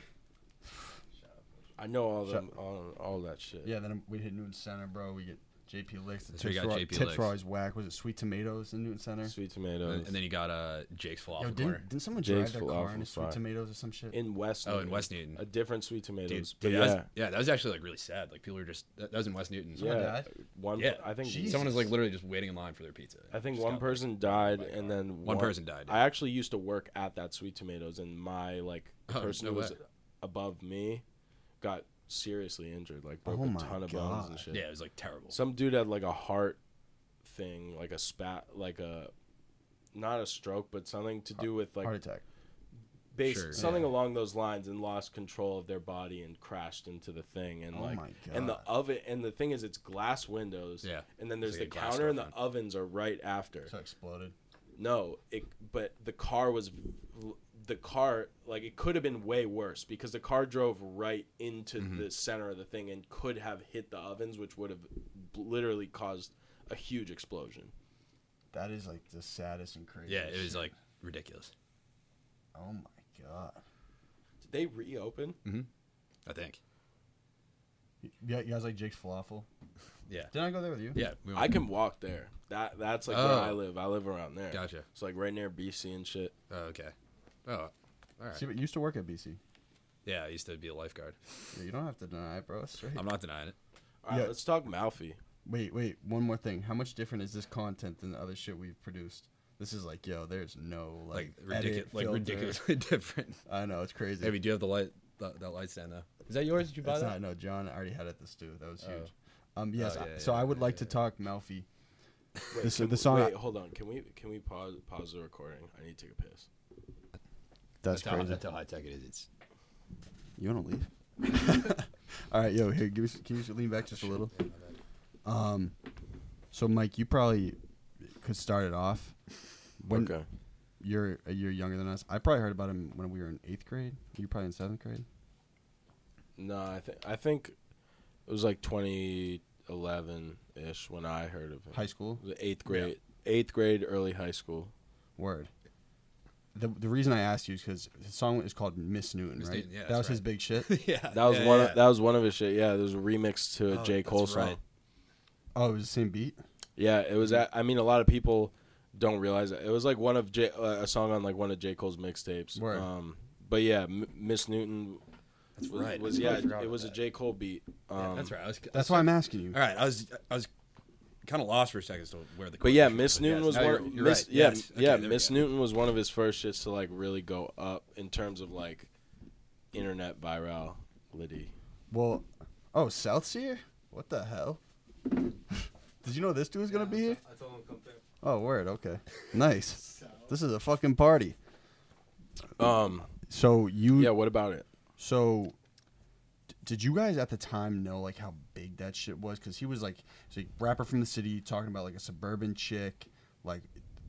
I know all Shut- them, all, all that shit. Yeah, then we hit Newton Center, bro. We get JP Licks. The That's where you tips, got JP tips Licks. were always whack. Was it sweet tomatoes in Newton Center? Sweet tomatoes. and then you got uh Jake's falafel Yo, didn't, didn't someone Jake's drive their car falafel into sweet tomatoes or some shit? in West. Oh, in West Newton. A different sweet tomatoes. dude, but that yeah, was, yeah, that was actually like really sad. Like people were just that, that was in West Newton. Someone yeah. died? One. Yeah, I think Jesus. someone was like literally just waiting in line for their pizza. I think one got, person died, and then One person died, I actually used to work at that Sweet Tomatoes, and my like the (laughs) Oh, person no who was way. above me got seriously injured, like broke Oh a my ton of bones and God. shit. Yeah, it was like terrible. Some dude had like a heart thing, like a spat, like a not a stroke, but something to do with like Heart attack. base Sure. something Yeah. along those lines, and lost control of their body and crashed into the thing, and Oh like my and the God. oven, and the thing is, it's glass windows. Yeah. And then there's like the a counter and the storefront. ovens are right after. So it exploded. No, it but the car was the car like it could have been way worse because the car drove right into Mm-hmm. the center of the thing and could have hit the ovens which would have literally caused a huge explosion. That is like the saddest and craziest. yeah, it was like ridiculous. Oh my god. Did they reopen? I think. Yeah, you guys like Jake's falafel? Yeah. Didn't I go there with you? Yeah. We I can walk there. That that's like Oh. where I live. I live around there. Gotcha. It's like right near BC and shit. Oh, okay. Oh, all right. See, but you used to work at BC. Yeah, I used to be a lifeguard. Yeah, you don't have to deny it, bro. It's Straight. I'm not denying it. All right, Yeah. let's talk Moufy. Wait, wait. One more thing. How much different is this content than the other shit we've produced? This is like, yo, there's no Like, like, ridiculous, edit, like filter. ridiculously (laughs) different. I know it's crazy. Maybe do you have the light that, that light stand though? Is that yours? Did you buy It's that? not. No, John already had it This the stew. That was Oh. huge. Um, yes. Oh, I- yeah, so yeah, I would yeah, like yeah, to yeah. talk Moufy. Wait, This- can the we- song I- Wait, hold on. Can we can we pause pause the recording? I need to take a piss. That's how, crazy. that's how high tech it is. It's You want to leave? (laughs) All right, yo, here, give us, can you lean back just a little? Um, so Mike, you probably could start it off. When okay. you're a year younger than us, I probably heard about him when we were in eighth grade. You're probably in seventh grade. No, I think I think it was like 2011 ish when I heard of him. High school. It was eighth grade, eighth grade, early high school. Word. The the reason I asked you is because his song is called Miss Newton, Miss right? Newton, yeah, that that's was his big shit. (laughs) yeah. That was yeah, one. yeah. Of, that was one of his shit. Yeah, there was a remix to a Oh, J Cole song. right. Oh, it was the same beat. Yeah, it was. At, I mean, a lot of people don't realize that it was like one of J, uh, a song on like one of J Cole's mixtapes. Um, but yeah, M- Miss Newton. That's was, right. Was yeah, it was a that. J Cole beat. Um, Yeah, that's right. I was, That's why I'm asking you. All right, I was I was kind of lost for a second as to where the. But yeah, Miss Newton yes, was now one. You're, you're Miss, right. Yeah, yes. yeah. Okay, Miss. Newton was one of his first shits to like really go up in terms of like internet virality. Well, oh, South Seer? What the hell? (laughs) Did you know this dude was gonna be here? I told him to come through. Oh, word. Okay, nice. This is a fucking party. Um. So you, Yeah. What about it? so d- did you guys at the time know like how big that shit was? Because he was like, he's like rapper from the city talking about like a suburban chick, like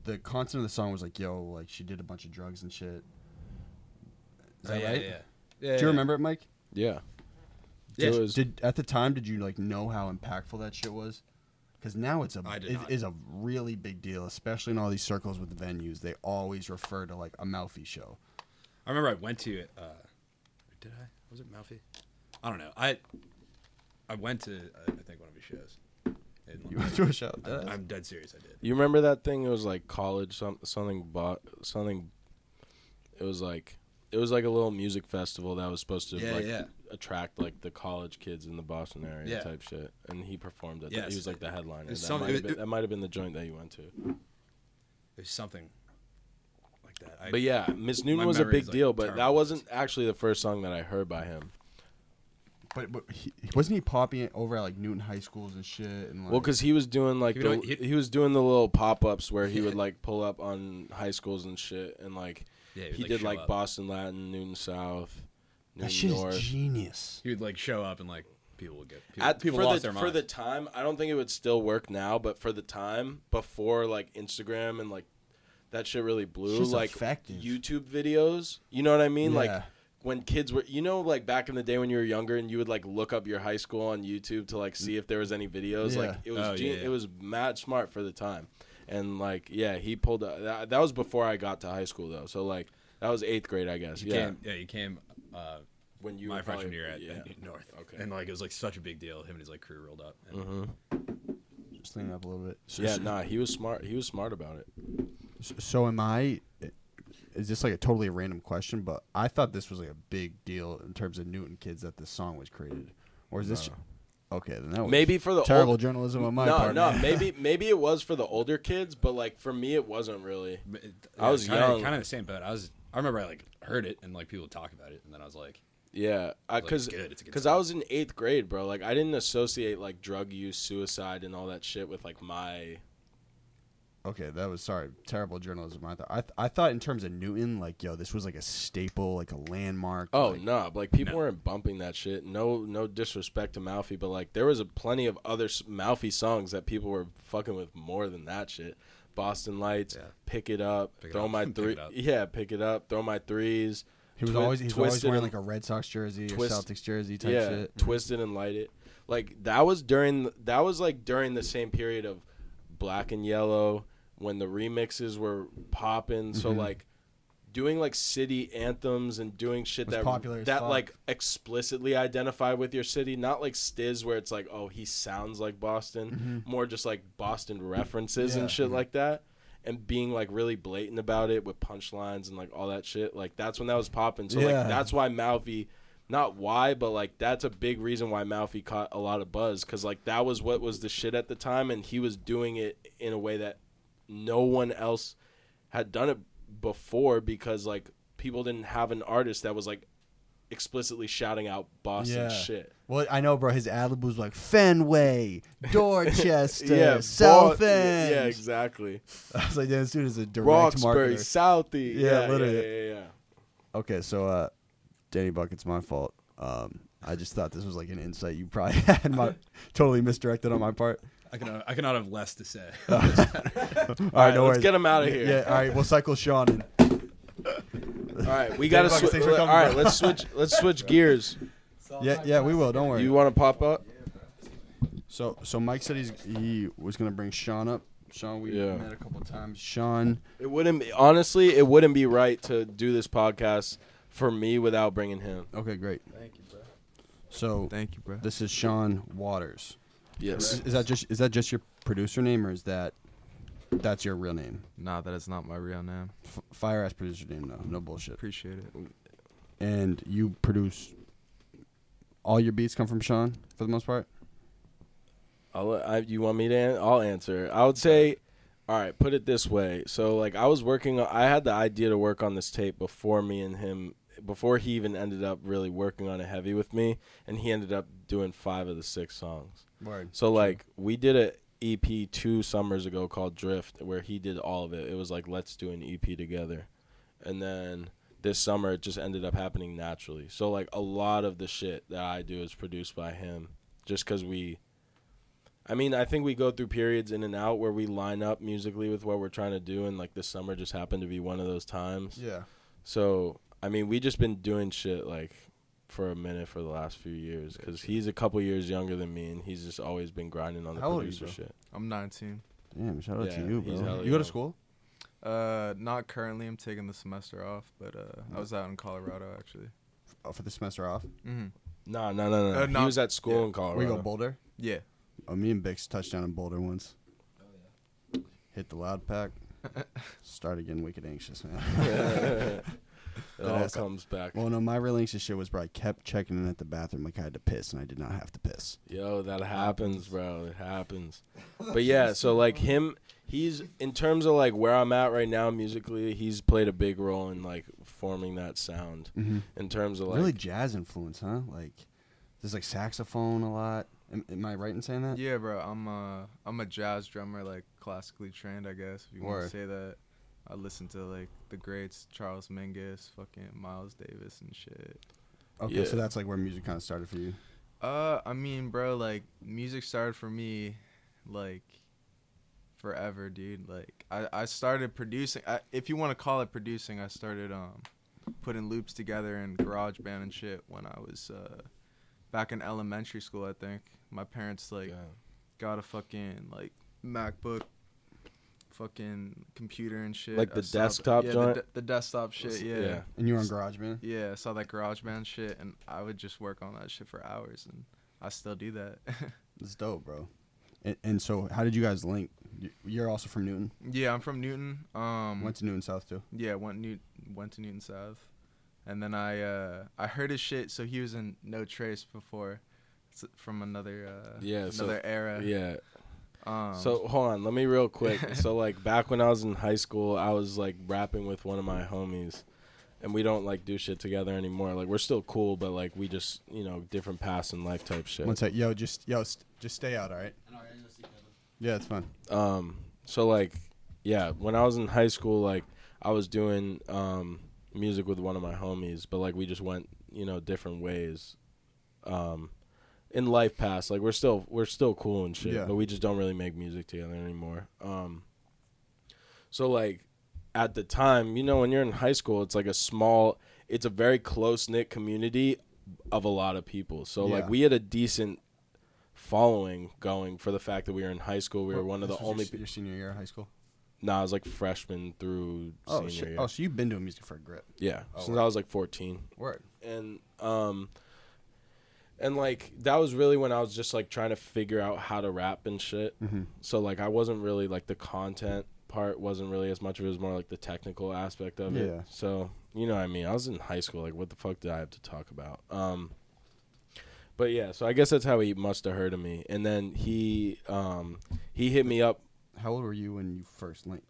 the concept of the song was like, yo, like she did a bunch of drugs and shit. Is Oh, that yeah, right? yeah, yeah. Do you remember it, Mike? Yeah. Yeah, It was- Did at the time did you like know how impactful that shit was? Because now it's a I did it not. is a really big deal, especially in all these circles with the venues. They always refer to like a Moufy show. I remember I went to it. Uh, did I? Was it Moufy? I don't know. I I went to I think one of his shows. And, You went to a show? I, am dead serious. I did. You remember that thing? It was like college some something bought something. It was like it was like a little music festival that was supposed to Yeah, like yeah. attract like the college kids in the Boston area Yeah. type shit. And he performed at. the- Yes. he was like the headliner. That some- might, have it- been, it- that might have been the joint that you went to. There's something like that. I, But yeah, Miss Newton was a big like, deal. But that wasn't actually the first song that I heard by him. But, but he, wasn't he popping it over at like Newton high schools and shit? And like, Well, because he was doing like He the, he, he- was doing the little pop ups where he would like pull up on high schools and shit, and like yeah, he would, did like up. Boston Latin, Newton South, that Newton shit North. is genius. He would like show up and like people would get people, At, people for lost the, their for the time, I don't think it would still work now, but for the time before like Instagram and like that shit really blew, just like effective. YouTube videos. You know what I mean? Like Yeah. When kids were, you know, like back in the day when you were younger and you would like look up your high school on YouTube to like see if there was any videos. Yeah. Like it was, Oh, gen- yeah, yeah. it was mad smart for the time, and like yeah, he pulled. A, that, that was before I got to high school though, so like that was eighth grade, I guess. You yeah, came, yeah, you came uh, when you my were freshman probably- year at, yeah. at North. Okay. And like it was like such a big deal. Him and his like crew rolled up. And hmm Just lean it up a little bit. So, Yeah, so, nah, he was smart. He was smart about it. so am I? Is this like a totally random question? But I thought this was like a big deal in terms of Newton kids that this song was created, or is this? Okay, then that was Maybe for the terrible old- journalism on my no, part. no, man. (laughs) maybe maybe it was for the older kids, but like for me, it wasn't really. But it- I was kinda, young. kind of the same but I was. I remember I like heard it and like people would talk about it, and then I was like, Yeah, uh, Like, because good, it's good because song. I was in eighth grade, bro. Like I didn't associate like drug use, suicide, and all that shit with like my. Okay, that was sorry, terrible journalism. I thought I, th- I thought in terms of Newton, like yo, this was like a staple, like a landmark. Oh like, no, like people No. weren't bumping that shit. No, no disrespect to Moufy, but like there was a plenty of other Moufy songs that people were fucking with more than that shit. Boston Lights, Yeah. pick it up, Pick it throw up. my (laughs) Pick three, it yeah, pick it up, throw my threes. He was Twi- always he was always wearing like a Red Sox jersey Twist- or Celtics jersey type yeah, shit. twisted and light it. Like that was during that was like during the same period of Black and Yellow when the remixes were popping. So Mhm. like doing like city anthems and doing shit Was that popular as that fuck. like explicitly identify with your city, not like Stizz where it's like oh he sounds like Boston, more just like Boston references Mm-hmm. Yeah. and shit like that. And being like really blatant about it with punchlines and like all that shit, like that's when that was popping. So Yeah. like that's why Moufy not why, but like that's a big reason why Moufy caught a lot of buzz because like that was what was the shit at the time, and he was doing it in a way that no one else had done it before because like people didn't have an artist that was like explicitly shouting out Boston Yeah. shit. Well, I know, bro. His ad lib was like Fenway, (laughs) Dorchester, yeah, South End. Yeah, exactly. (laughs) I was like, yeah, this dude is a direct Roxbury, marketer. Southie. Yeah, Yeah, literally. Yeah, yeah, yeah. Okay, so uh, Danny Buck, it's my fault. Um, I just thought this was like an insight you probably (laughs) had, my, totally misdirected on my part. I cannot, I cannot have less to say. all right, (laughs) All right, no let's worries. get him out of here. Yeah, all right, we'll cycle Sean in. All right, we gotta. Buckets, Swi- thanks for all coming, right, bro. let's switch. Let's switch gears. Yeah, yeah, we will. Don't worry. You want to pop up? So, so Mike said he's he was gonna bring Sean up. Sean, we Yeah. met a couple times. Sean, It wouldn't be, honestly. It wouldn't be right to do this podcast for me without bringing him. okay, great. Thank you, bro. So Thank you, bro. this is Sean Waters. Yes. Is, is that just is that just your producer name or is that that's your real name? Nah, that is not my real name. F- fire ass producer name, no, no bullshit. Appreciate it. And you produce all your beats come from Sean for the most part. I'll, I, you want me to? An- I'll answer. I would say, all right. Put it this way. So like I was working. on I had the idea to work on this tape before me and him. Before he even ended up really working on it heavy with me, and he ended up doing five of the six songs. Word. So like we did a EP two summers ago called Drift, where he did all of it. It was like let's do an EP together, and then this summer it just ended up happening naturally. So like a lot of the shit that I do is produced by him, just because we. I mean, I think we go through periods in and out where we line up musically with what we're trying to do, and like this summer just happened to be one of those times. Yeah. So I mean, we just been doing shit like for a minute for the last few years because he's a couple years younger than me, and he's just always been grinding on the How old are you, producer bro? shit. I'm 19. Damn, shout out Yeah, to you, he's bro. hella You go to young. school? Uh, not currently. I'm taking the semester off, but uh, I was out in Colorado actually. Oh, for the semester off? Mm-hmm. No, no, no, no. Uh, he not- was at school yeah. in Colorado. We go, Boulder? Yeah. Oh, me and Bix touched down in Boulder once. Hit the loud pack. (laughs) Started getting wicked anxious, man. (laughs) (laughs) it all That's- comes back. well, no, my real anxious shit was, bro. I kept checking in at the bathroom like I had to piss, and I did not have to piss. Yo, that happens, bro. It happens. But yeah, so like him, he's in terms of like where I'm at right now musically, he's played a big role in like forming that sound. Mm-hmm. In terms of like, really jazz influence, huh? Like, there's like saxophone a lot. Am, am I right in saying that? Yeah, bro. I'm uh I'm a jazz drummer, like classically trained, I guess if you want to say that. I listen to like the greats, Charles Mingus, fucking Miles Davis and shit. Okay, Yeah. so that's like where music kind of started for you. Uh, I mean, bro, like music started for me, like forever, dude. Like I, I started producing. I, if you want to call it producing, I started um putting loops together in GarageBand and shit when I was uh back in elementary school. I think my parents like yeah. got a fucking like MacBook. Fucking computer and shit. Like the saw desktop yeah, joint? The, the desktop shit, yeah. yeah. And you were on GarageBand. Yeah, I saw that GarageBand shit, and I would just work on that shit for hours, and I still do that. (laughs) That's dope, bro. And, and so, how did you guys link? You- You're also from Newton. yeah, I'm from Newton. Um, Went to Newton South too. yeah, went New- went to Newton South, and then I uh, I heard his shit. So he was in No Trace before, s- from another uh, Yeah, so- another era. Yeah. Um, So hold on, let me real quick. so like back when I was in high school, I was like rapping with one of my homies, and we don't like do shit together anymore. Like we're still cool, but like we just you know different paths in life type shit. One sec, yo, just yo, st- just stay out, all right? Yeah, it's fine. Um, so like, yeah, when I was in high school, like I was doing um music with one of my homies, but like we just went you know different ways. Um, in life past, like we're still we're still cool and shit, Yeah. but we just don't really make music together anymore. Um, so like at the time, you know, when you're in high school, it's like a small, it's a very close knit community of a lot of people. So like we had a decent following going for the fact that we were in high school. We were one of the This only. your, your senior year of high school. Nah, I was like freshman through Oh senior shit! year. Oh, so you've been doing music for a grip. yeah, Oh, since word. I was like 14 Word. and um and like that was really when I was just like trying to figure out how to rap and shit. Mm-hmm. So like I wasn't really like the content part wasn't really as much of it was more like the technical aspect of Yeah. it. So you know what I mean? I was in high school, like what the fuck did I have to talk about? Um but yeah, so I guess that's how he must have heard of me. And then he um he hit me up How old were you when you first linked?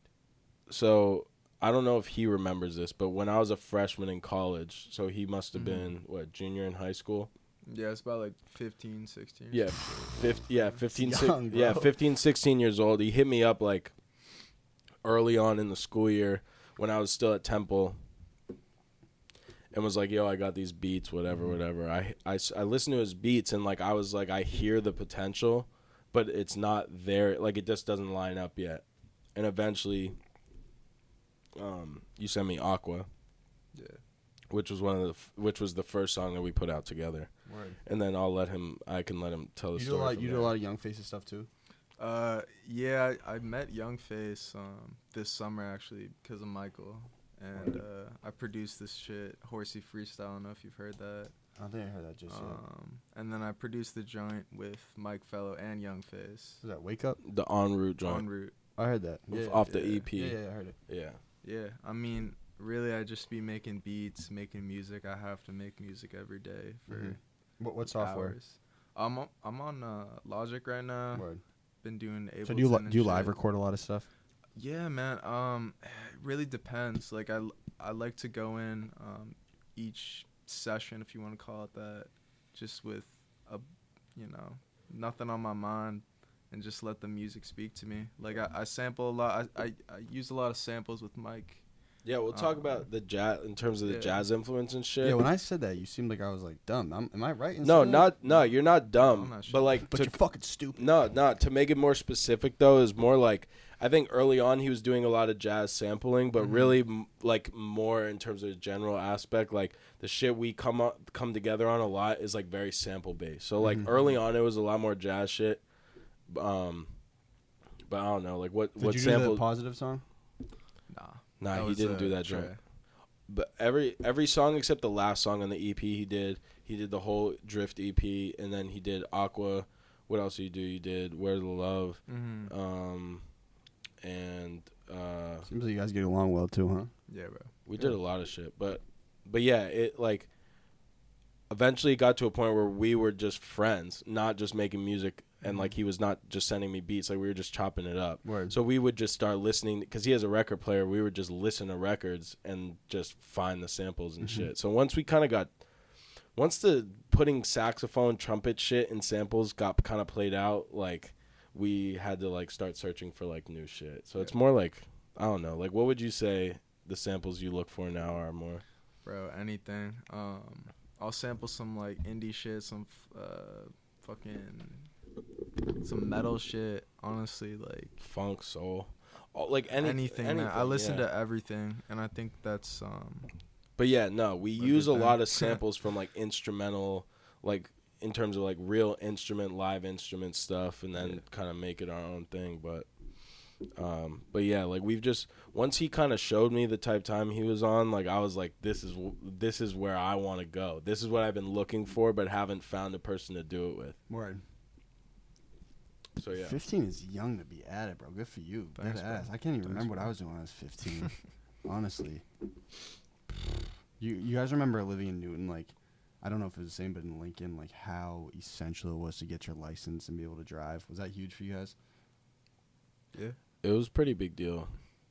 so I don't know if he remembers this, but when I was a freshman in college, so he must have Mhm. been what, junior in high school? Yeah, it's about like 15, 16. Yeah, 50, yeah, 15, It's si- yeah, bro. 15, 16 years old. He hit me up like early on in the school year when I was still at Temple and was like, "Yo, I got these beats, whatever, Mm-hmm. whatever." I listened to his beats and like I was like, I hear the potential, but it's not there. Like it just doesn't line up yet. And eventually, um, you sent me Aqua, Yeah. Which was one of the f- which was the first song that we put out together. Word. And then I'll let him. I can let him tell the You do a story. lot. from You do there. a lot of young faces stuff too. Uh, yeah, I, I met Youngface um this summer actually because of Michael, and uh, I produced this shit, Horsey Freestyle. I don't know if you've heard that. I don't think I heard that just yet. Um, and then I produced the joint with Mike Fellow and Youngface. Was that Wake Up? the en route joint en route. I heard that. Yeah, off the. EP. yeah, Yeah, yeah, I heard it. Yeah. Yeah, I mean, really, I just be making beats, making music. I have to make music every day for Mhm. What, what software? hours. I'm on, I'm on uh, Logic right now. Word. Been doing Ableton. So do you li- do you live shit. record a lot of stuff? Yeah, man. Um, it really depends. Like I I like to go in um, each session, if you want to call it that, just with a, you know, nothing on my mind, and just let the music speak to me. Like I, I sample a lot. I, I, I use a lot of samples with Mike. Yeah, we'll talk Uh, about the jazz in terms of the yeah. jazz influence and shit. Yeah, when I said that, you seemed like I was like dumb. I'm, am I right? in no, saying that? not no. You're not dumb, I'm not sure. but like But to you're fucking stupid. No, no. To make it more specific, though, is more like I think early on he was doing a lot of jazz sampling, but Mhm. really m- like more in terms of the general aspect. Like the shit we come up come together on a lot is like very sample based. So like Mhm. early on, it was a lot more jazz shit. Um, but I don't know, like what Did what you sample? do the positive song? Nah, nah, he didn't do that Trey. joint. But every every song except the last song on the EP he did. He did the whole Drift EP, and then he did Aqua. What else did you do? You did Where the Love? Mhm. um, and uh, Seems like you guys get along well too, huh? Yeah, bro. we did a lot of shit. But but yeah, it like eventually got to a point where we were just friends, not just making music, and like he was not just sending me beats, like we were just chopping it up. Word. So we would just start listening because he has a record player. We would just listen to records and just find the samples and Mhm. shit. So once we kind of got, once the putting saxophone, trumpet shit and samples got kind of played out, like we had to like start searching for like new shit. So it's more like I don't know. Like what would you say the samples you look for now are more? Bro, anything. Um, I'll sample some like indie shit, some f- uh, fucking some metal shit. Honestly, like Funk, soul, all, like any, anything, man. I listen yeah. to everything, and I think that's um, But yeah, no, we use a good lot of (laughs) samples from like instrumental, like in terms of like real instrument, live instrument stuff, and then Yeah. kind of make it our own thing. But, um, but yeah, like we've just once he kind of showed me the type time he was on, like I was like, this is this is where I want to go. This is what I've been looking for, but haven't found a person to do it with. Word. So yeah, 15 is young to be at it, bro. Good for you. Thanks, bro. ass. I can't even Thanks, remember what. I was doing when I was 15. (laughs) honestly. You you guys remember living in Newton? Like, I don't know if it was the same, but in Lincoln, like how essential it was to get your license and be able to drive. Was that huge for you guys? yeah. it was a pretty big deal.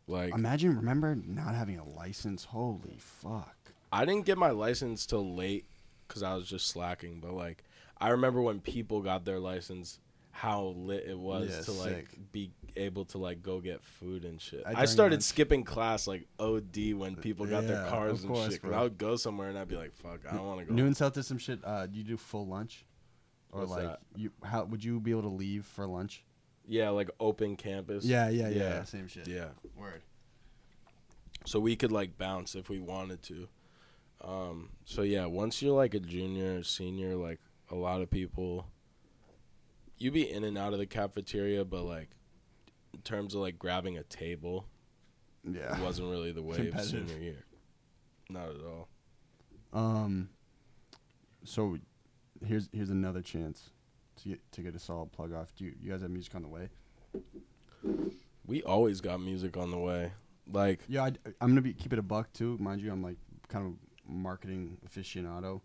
Like Imagine, remember not having a license. Holy fuck. I didn't get my license till late because I was just slacking. But like, I remember when people got their license, how lit it was Yeah, to like sick. be able to like go get food and shit. I I, started skipping class like OD when people got their cars of and course, shit. bro. I would go somewhere and I'd be like, "Fuck, I don't want to go." Newton South did some shit. Uh, do you do full lunch? Or What's like, that? you how would you be able to leave for lunch? Yeah, like open campus. Yeah, yeah, yeah. Yeah. Same shit. yeah. Word. So we could like bounce if we wanted to. Um, so yeah, once you're like a junior or senior, like a lot of people, you be in and out of the cafeteria, but like in terms of like grabbing a table, Yeah. it wasn't really the way of Competitive. senior year. Not at all. Um. So, here's here's another chance to get to get a solid plug off. Do you, you guys have music on the way? We always got music on the way. Like Yeah, I, am gonna be keep it a buck too, mind you. I'm like kind of marketing aficionado.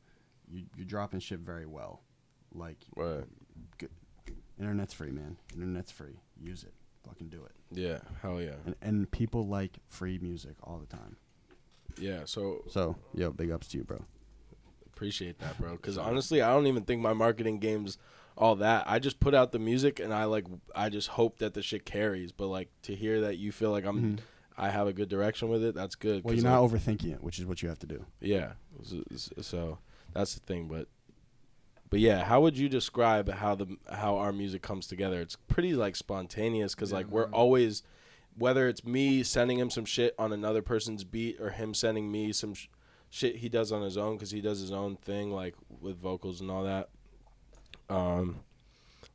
You you're dropping shit very well. Like Right. Internet's free, man. Internet's free. Use it. Fucking do it. yeah, hell yeah. And and people like free music all the time. Yeah, so So yo, big ups to you, bro. appreciate that, bro. Because honestly, I don't even think my marketing game's all that. I just put out the music and I like I just hope that the shit carries. But like to hear that you feel like I'm Mhm. I have a good direction with it, that's good. Well, 'cause, you're not like, overthinking it, which is what you have to do. yeah. So that's the thing. But but yeah, how would you describe how the how our music comes together? It's pretty like spontaneous because Yeah, like we're man. always whether it's me sending him some shit on another person's beat or him sending me some sh- shit he does on his own because he does his own thing like with vocals and all that. Um,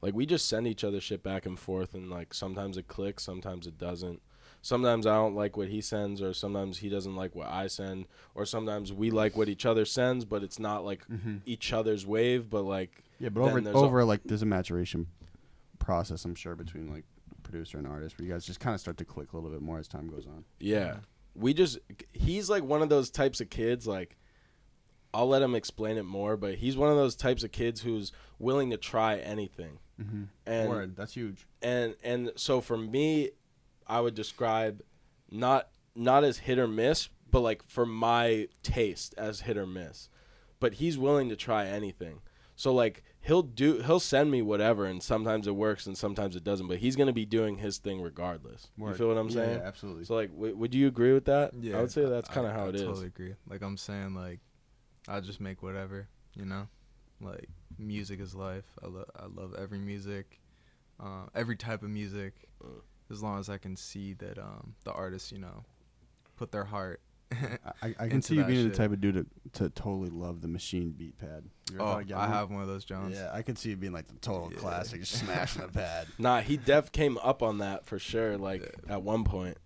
like we just send each other shit back and forth, and like sometimes it clicks, sometimes it doesn't. Sometimes I don't like what he sends, or sometimes he doesn't like what I send, or sometimes we like what each other sends, but it's not like Mm-hmm. each other's wave, but like Yeah, but over over like there's a maturation process, I'm sure, between like producer and artist, where you guys just kind of start to click a little bit more as time goes on. Yeah. We just he's like one of those types of kids like I'll let him explain it more, but he's one of those types of kids who's willing to try anything. Mm-hmm. And Word, that's huge. and and so for me I would describe not not as hit or miss, but like for my taste as hit or miss. But he's willing to try anything. So like he'll do he'll send me whatever and sometimes it works and sometimes it doesn't but he's going to be doing his thing regardless you feel what i'm saying yeah, absolutely. so like w- would you agree with that Yeah, i would say that's kind of how I it is Totally agree. Like I'm saying, like I just make whatever, you know. Like music is life. I love I love every music, uh, every type of music, Mm. As long as I can see that um the artist, you know, put their heart. I, I (laughs) can into see you being shit. the type of dude to, to totally love the machine beat pad. You ever oh, thought of getting I one? have one of those Jones. Yeah, I could see you being like the total Yeah. classic, (laughs) just smashing the pad. nah he def came up on that for sure like at one point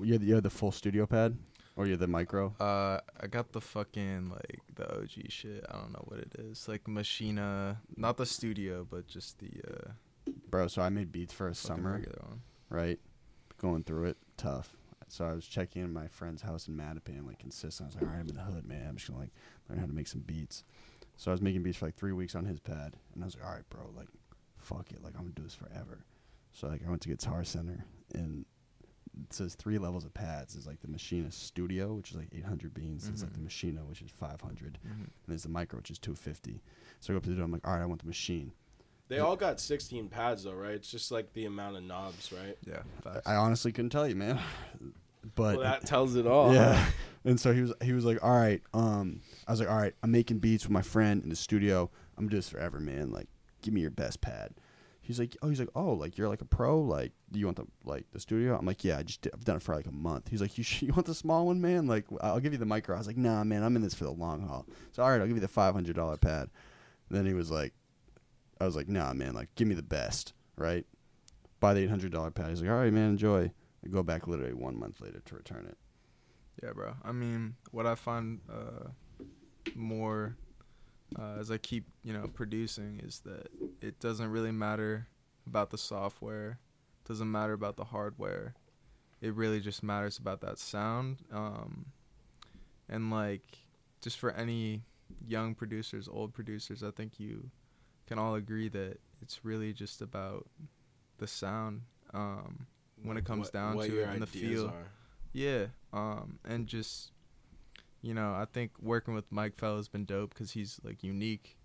You had, you had the full studio pad, or you had the micro. Uh, I got the fucking like the OG shit. I don't know what it is. Like Maschine, not the studio, but just the uh, Bro, so I made beats for a fucking summer, right? Going through it, tough. So I was checking in my friend's house in Mattapan, like consistent. I was like, all right, I'm in the hood, man. I'm just gonna like learn how to make some beats. So I was making beats for like three weeks on his pad, and I was like, all right, bro, like, fuck it, like I'm gonna do this forever. So like I went to Guitar Center, and it says three levels of pads. There's like the Maschine Studio, which is like 800 beans. There's like the Mhm. Maschine, which is 500, Mhm. and there's the Mikro, which is 250. So I go up to the door. I'm like, all right, I want the machine. They all got 16 pads though right it's just like the amount of knobs right Yeah, facts. I honestly couldn't tell you, man. (laughs) But well that tells it all yeah. huh? (laughs) And so he was he was like, "All right." Um, I was like, "All right, I'm making beats with my friend in the studio. I'm gonna do this forever, man. Like, give me your best pad." He's like, "Oh, he's like, oh, like you're like a pro. Like, do you want the like the studio?" I'm like, "Yeah, I just did, I've done it for like a month." He's like, "You sh- (laughs) you want the small one, man? Like, I'll give you the Mikro." I was like, "Nah, man, I'm in this for the long haul." So, all right, I'll give you the five hundred dollar pad. then he was like, "I was like, nah, man, like, give me the best, right?" Buy the eight hundred dollar pad. He's like, "All right, man, enjoy." I go back literally one month later to return it. Yeah, bro. I mean, what I find uh, more uh, as I keep, you know, producing is that it doesn't really matter about the software, doesn't matter about the hardware. It really just matters about that sound. Um, and like, just for any young producers, old producers, I think you can all agree that it's really just about the sound. Um, when it comes What- down what to your it and the feel. are. Yeah, um, and just you know, I think working with Mike Fell has been dope because he's like unique,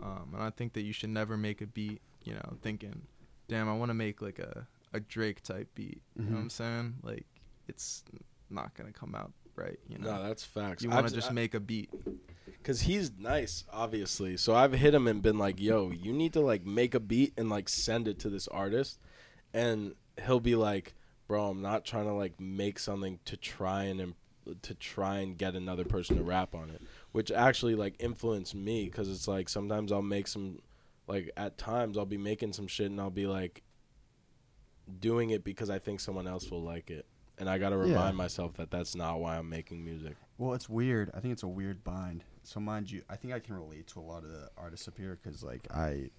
um, and I think that you should never make a beat, you know, thinking, "Damn, I want to make like a a Drake type beat." You know what I'm Mhm. saying? Like, it's not gonna come out right. You know, no that's facts you want to just I- make a beat. Cause he's nice, obviously. So I've hit him and been like, "Yo, you need to like make a beat and like send it to this artist," and he'll be like, "Bro, I'm not trying to like make something to try and im- to try and get another person to rap on it," which actually like influenced me because it's like sometimes I'll make some, like at times I'll be making some shit and I'll be like, doing it because I think someone else will like it, and I gotta Yeah. remind myself that that's not why I'm making music. Well, it's weird. I think it's a weird bind. So, mind you, I think I can relate to a lot of the artists up here because, like, I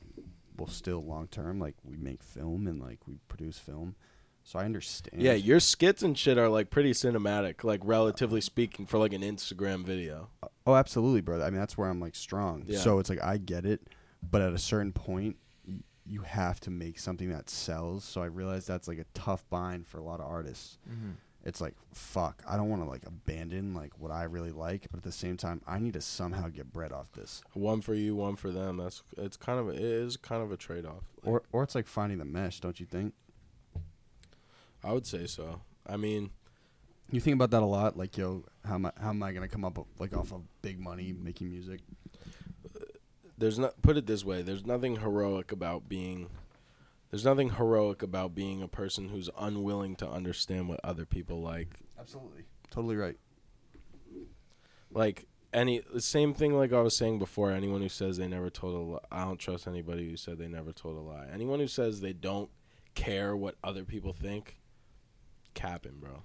will still long term, like, we make film and, like, we produce film. So I understand. Yeah, your skits and shit are like pretty cinematic, like relatively speaking, for like an Instagram video. Oh, absolutely, brother. I mean, that's where I'm, like, strong. Yeah. So it's like, I get it. But at a certain point, y- you have to make something that sells. So I realize that's, like, a tough bind for a lot of artists. Mm-hmm. It's like, fuck, I don't want to, like, abandon, like, what I really like. But at the same time, I need to somehow get bread off this. One for you, one for them. That's it's kind of it is kind of a trade off. Or, or it's like finding the mesh, don't you think? I would say so. I mean, You think about that a lot, like yo, how am I, how am I gonna come up like off of big money making music? there's not put it this way. There's nothing heroic about being. There's nothing heroic about being a person who's unwilling to understand what other people like. Absolutely, totally right. Like any the same thing like I was saying before. Anyone who says they never told a lie, I don't trust anybody who said they never told a lie. Anyone who says they don't care what other people think, capping, bro.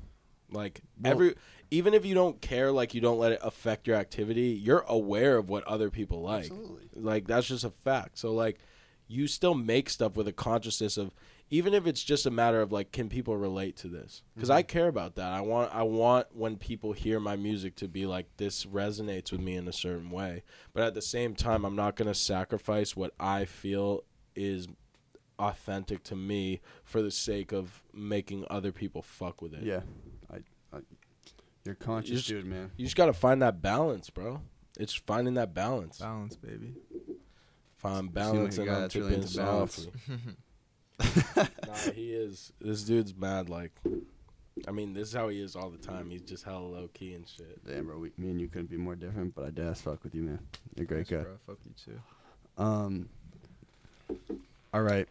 Like Well- every even if you don't care, like you don't let it affect your activity, you're aware of what other people like. Absolutely. Like that's just a fact. So like you still make stuff with a consciousness of even if it's just a matter of like can people relate to this? because I mm-hmm. care about that. I want I want when people hear my music to be like this resonates with me in a certain way. But at the same time, I'm not going to sacrifice what I feel is authentic to me for the sake of making other people fuck with it. Yeah, I, I you're conscious, just- dude, man. You just got to find that balance, bro. It's finding that balance. Balance, baby. If I'm like a balancing, guy I'm that's really into balance. (laughs) nah, he is. This dude's mad. Like, I mean, this is how he is all the time. He's just hella low key and shit. Damn, bro. We, me and you couldn't be more different, but I dead as fuck with you, man. You're a great Thanks, guy. Bro. Fuck you too. Um. All right.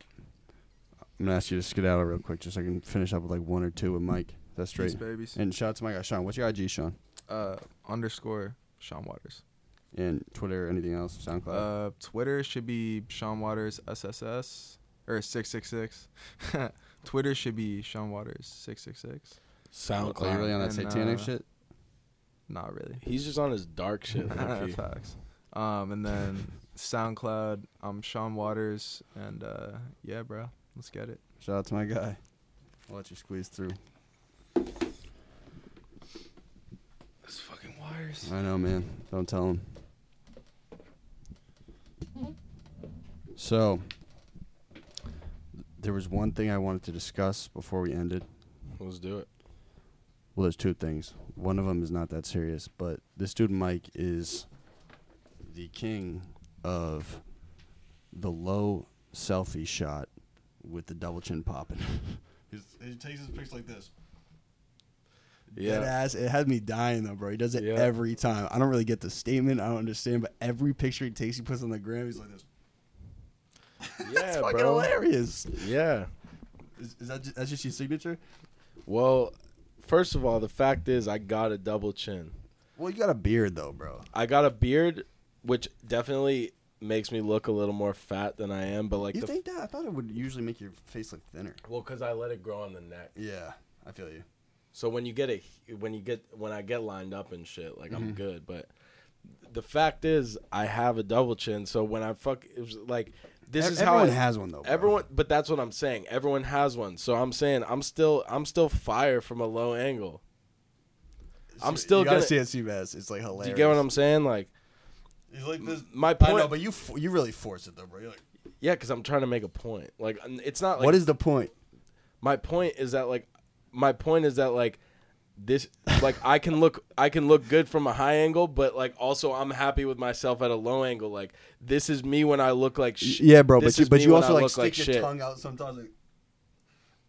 I'm gonna ask you to skedaddle real quick, just so I can finish up with like one or two with Mike. That's Peace, straight. babies. And shout out to my guy Sean. What's your IG, Sean? Uh, underscore Sean Waters. And Twitter, anything else? SoundCloud. Uh, Twitter should be Sean Waters SSS or six six six. (laughs) Twitter should be Sean Waters six six six. SoundCloud. Are you really on that and, satanic uh, shit? Not really. He's just on his dark shit. (laughs) Facts. Um, and then SoundCloud, I'm Sean Waters, and uh, yeah, bro, let's get it. Shout out to my guy. I'll let you squeeze through. This fucking wires. I know, man. Don't tell him. So, there was one thing I wanted to discuss before we ended. Let's do it. Well, there's two things. One of them is not that serious, but this dude Mike is the king of the low selfie shot with the double chin popping. (laughs) he takes his pics like this. Yeah. Dead ass. It had me dying though, bro. He does it Yeah. every time. I don't really get the statement. I don't understand, but every picture he takes, he puts on the gram. He's like this. (laughs) Yeah, It's fucking bro. hilarious. Yeah. Is, is that just, that's just your signature? Well, first of all, the fact is, I got a double chin. Well, you got a beard though, bro. I got a beard, which definitely makes me look a little more fat than I am. But like you the think that? I thought it would usually make your face look thinner. well, because I let it grow on the neck. Yeah, I feel you. So when you get it, when you get when I get lined up and shit, like Mm-hmm. I'm good. But the fact is, I have a double chin. So when I fuck, it was like this Ev- is how everyone has one though. bro. Everyone, but that's what I'm saying. Everyone has one. So I'm saying I'm still I'm still fire from a low angle. I'm still you gotta gonna- see it, Seabass. It's like hilarious. Do you get what I'm saying? Like, He's like this. my I point. know, but you you really force it though, bro. You're like, yeah, because I'm trying to make a point. Like, it's not like what is the point? my point is that like my point is that like this like I can look I can look good from a high angle, but like also I'm happy with myself at a low angle. Like this is me when I look like sh- Yeah, bro. This But you, but you also like stick like your shit. tongue out sometimes. Like,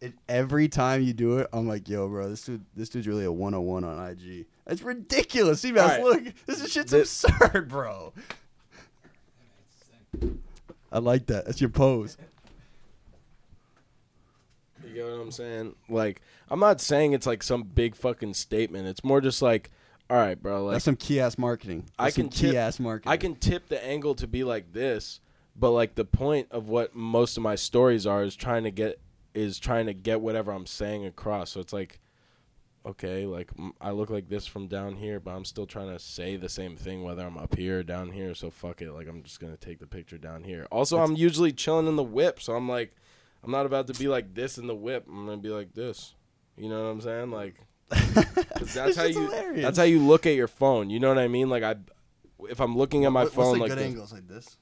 it, every time you do it, I'm like, yo, bro, this dude, this dude's really a 101 on IG. That's ridiculous. Seabass, Alright. look, this is shit's This- absurd, bro. I like that. That's your pose. You get what I'm saying? Like I'm not saying it's like some big fucking statement. It's more just like, all right, bro. Like That's some key ass marketing. I That's some can key tip- ass marketing. I can tip the angle to be like this, but like the point of what most of my stories are is trying to get is trying to get whatever I'm saying across. So it's like, okay, like m- I look like this from down here, but I'm still trying to say the same thing whether I'm up here or down here. So fuck it, like I'm just gonna take the picture down here. Also, I'm usually chilling in the whip, so I'm like, I'm not about to be like this in the whip. I'm gonna be like this. You know what I'm saying? Like (laughs) that's how you. hilarious. That's how you look at your phone. You know what I mean? Like I, if I'm looking at my What- phone what's the like good this, angles like this?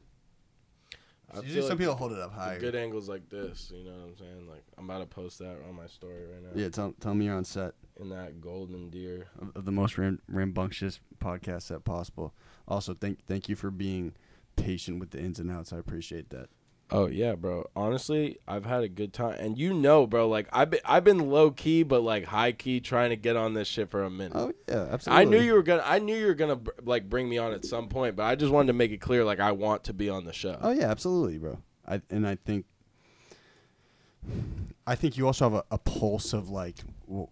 I Usually feel some like people hold it up the higher. good angles like this. You know what I'm saying? Like I'm about to post that on my story right now. Yeah, tell, tell me you're on set In that golden deer. of, of the most ram- rambunctious podcast set possible. Also, thank thank you for being patient with the ins and outs. I appreciate that. Oh yeah, bro. Honestly, I've had a good time, and you know, bro. Like I've been, I've been low key, but like high key, trying to get on this shit for a minute. Oh yeah, absolutely. I knew you were gonna. I knew you were gonna like bring me on at some point, but I just wanted to make it clear, like I want to be on the show. Oh yeah, absolutely, bro. I and I think I think you also have a, a pulse of like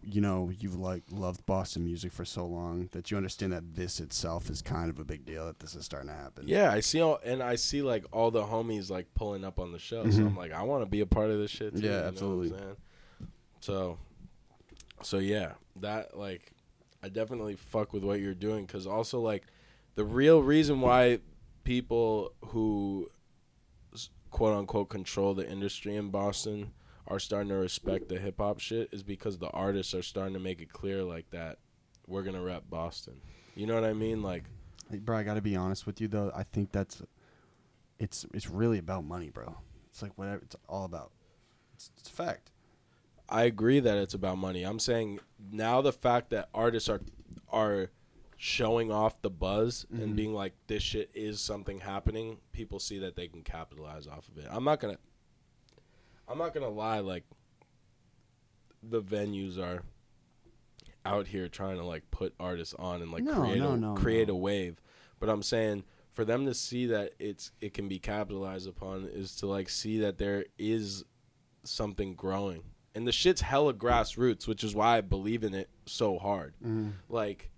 you know you've like loved Boston music for so long that you understand that this itself is kind of a big deal that this is starting to happen. Yeah, I see all, and I see like all the homies like pulling up on the show. So Mhm. I'm like, I want to be a part of this shit. Too, Yeah, you know what I'm absolutely. So, so yeah, that like, I definitely fuck with what you're doing because also like, the real reason why people who quote unquote control the industry in Boston are starting to respect the hip hop shit is because the artists are starting to make it clear like that we're gonna rep Boston. You know what I mean? Like, Like, bro, I got to be honest with you though. I think that's it's it's really about money, bro. It's like whatever it's all about. It's, it's a fact. I agree that it's about money. I'm saying now the fact that artists are are showing off the buzz Mhm. and being like this shit is something happening, people see that they can capitalize off of it. I'm not gonna I'm not gonna lie, like the venues are out here trying to like put artists on and like No, create no, a, no, create a wave. But I'm saying for them to see that it's it can be capitalized upon is to like see that there is something growing. And the shit's hella grassroots, which is why I believe in it so hard. Mhm. Like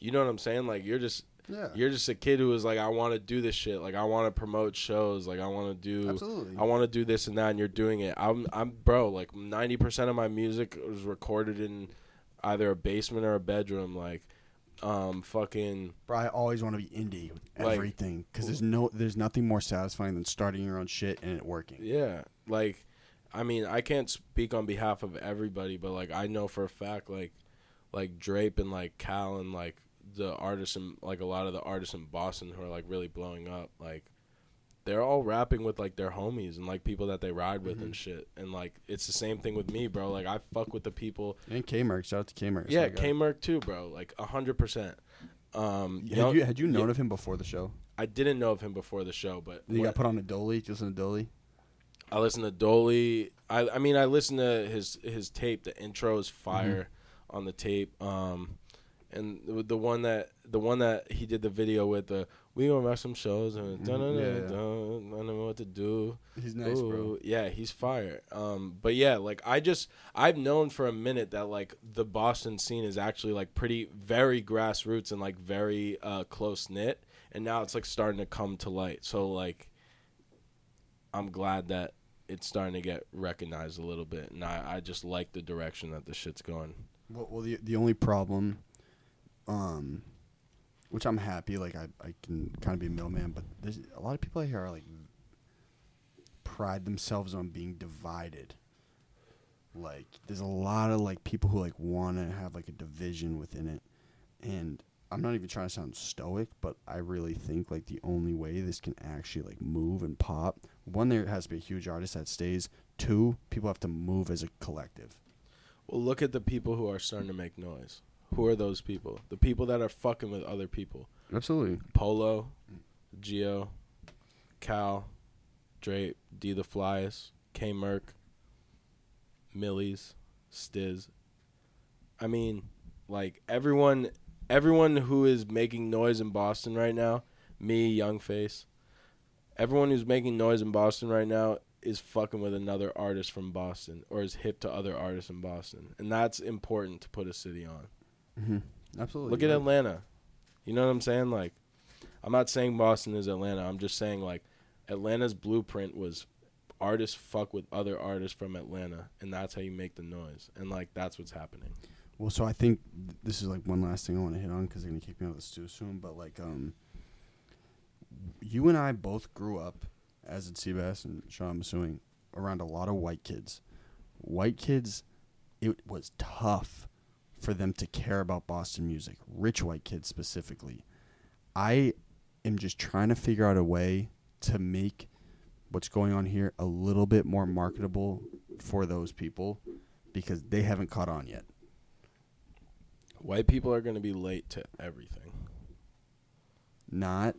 you know what I'm saying? Like you're just Yeah. you're just a kid who is like I want to do this shit. Like I want to promote shows. Like I want to do Absolutely. I want to do this and that, and you're doing it. I'm, I'm, bro. Like ninety percent of my music was recorded in either a basement or a bedroom. Like, um, fucking, Bro, I always want to be indie with Like- everything because there's no, there's nothing more satisfying than starting your own shit and it working. yeah. Like, I mean, I can't speak on behalf of everybody, but like, I know for a fact, like, like Drape and like Cal and like the artists and like a lot of the artists in Boston who are like really blowing up, like. They're all rapping with like their homies and like people that they ride with and shit, and like it's the same thing with me, bro. Like I fuck with the people And K Merc, shout out to K Merc. Yeah, K Merc too, bro. Like a hundred percent. Um, Had know- you had you known yeah, of him before the show? I didn't know of him before the show, but You when- got put on a dolly. Just listen to dolly. I listen to Dolly. I I mean, I listen to his his tape. The intro is fire on the tape. Um, and the, the one that the one that he did the video with the we gonna rock some shows and Mhm. dun dun Yeah, dun I don't know what to do. He's nice, bro. Ooh, Yeah, he's fire. Um, but yeah, like I just I've known for a minute that like the Boston scene is actually like pretty very grassroots and like very uh close knit, and now it's like starting to come to light. So like, I'm glad that it's starting to get recognized a little bit, and I I just like the direction that the shit's going. Well, well, the the only problem, um, which I'm happy, like I I can kind of be a middleman, but there's a lot of people out here are like pride themselves on being divided. Like there's a lot of like people who like want to have like a division within it, and I'm not even trying to sound stoic, but I really think like the only way this can actually like move and pop, one there has to be a huge artist that stays. Two, people have to move as a collective. Well, look at the people who are starting to make noise. Who are those people? The people that are fucking with other people. Absolutely. Polo, Geo, Cal, Drape, D the Flyest, K Merc, Millyz, Stizz. I mean, like everyone everyone who is making noise in Boston right now, me, Youngface, everyone who's making noise in Boston right now is fucking with another artist from Boston or is hip to other artists in Boston. And that's important to put a city on. Mm-hmm. Absolutely. Look at Atlanta. You know what I'm saying? Like, I'm not saying Boston is Atlanta. I'm just saying like, Atlanta's blueprint was artists fuck with other artists from Atlanta, and that's how you make the noise. And like, that's what's happening. Well, so I think th- this is like one last thing I want to hit on because they're gonna kick me out of the studio soon. But like, um, you and I both grew up, as did Seabass and Sean, I'm assuming, around a lot of white kids. White kids, it was tough for them to care about Boston music. Rich white kids specifically. I am just trying to figure out a way to make what's going on here a little bit more marketable for those people because they haven't caught on yet. White people are going to be late to everything. Not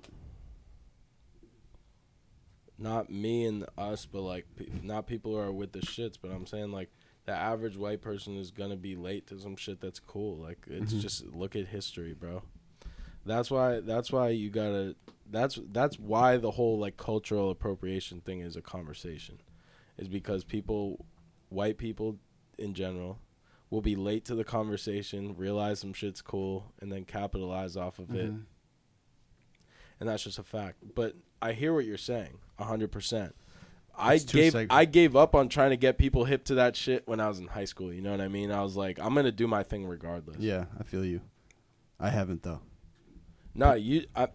Not me and us, but like, pe- not people who are with the shits. But I'm saying like, the average white person is gonna be late to some shit that's cool. Like, it's Mhm. just look at history, bro. That's why. That's why you gotta. That's that's why the whole like cultural appropriation thing is a conversation, is because people, white people in general, will be late to the conversation, realize some shit's cool, and then capitalize off of it, Mhm. and that's just a fact. But I hear what you're saying, hundred percent. I gave seg- I gave up on trying to get people hip to that shit when I was in high school. You know what I mean? I was like, I'm gonna do my thing regardless. Yeah, I feel you. I haven't though. No, you. I,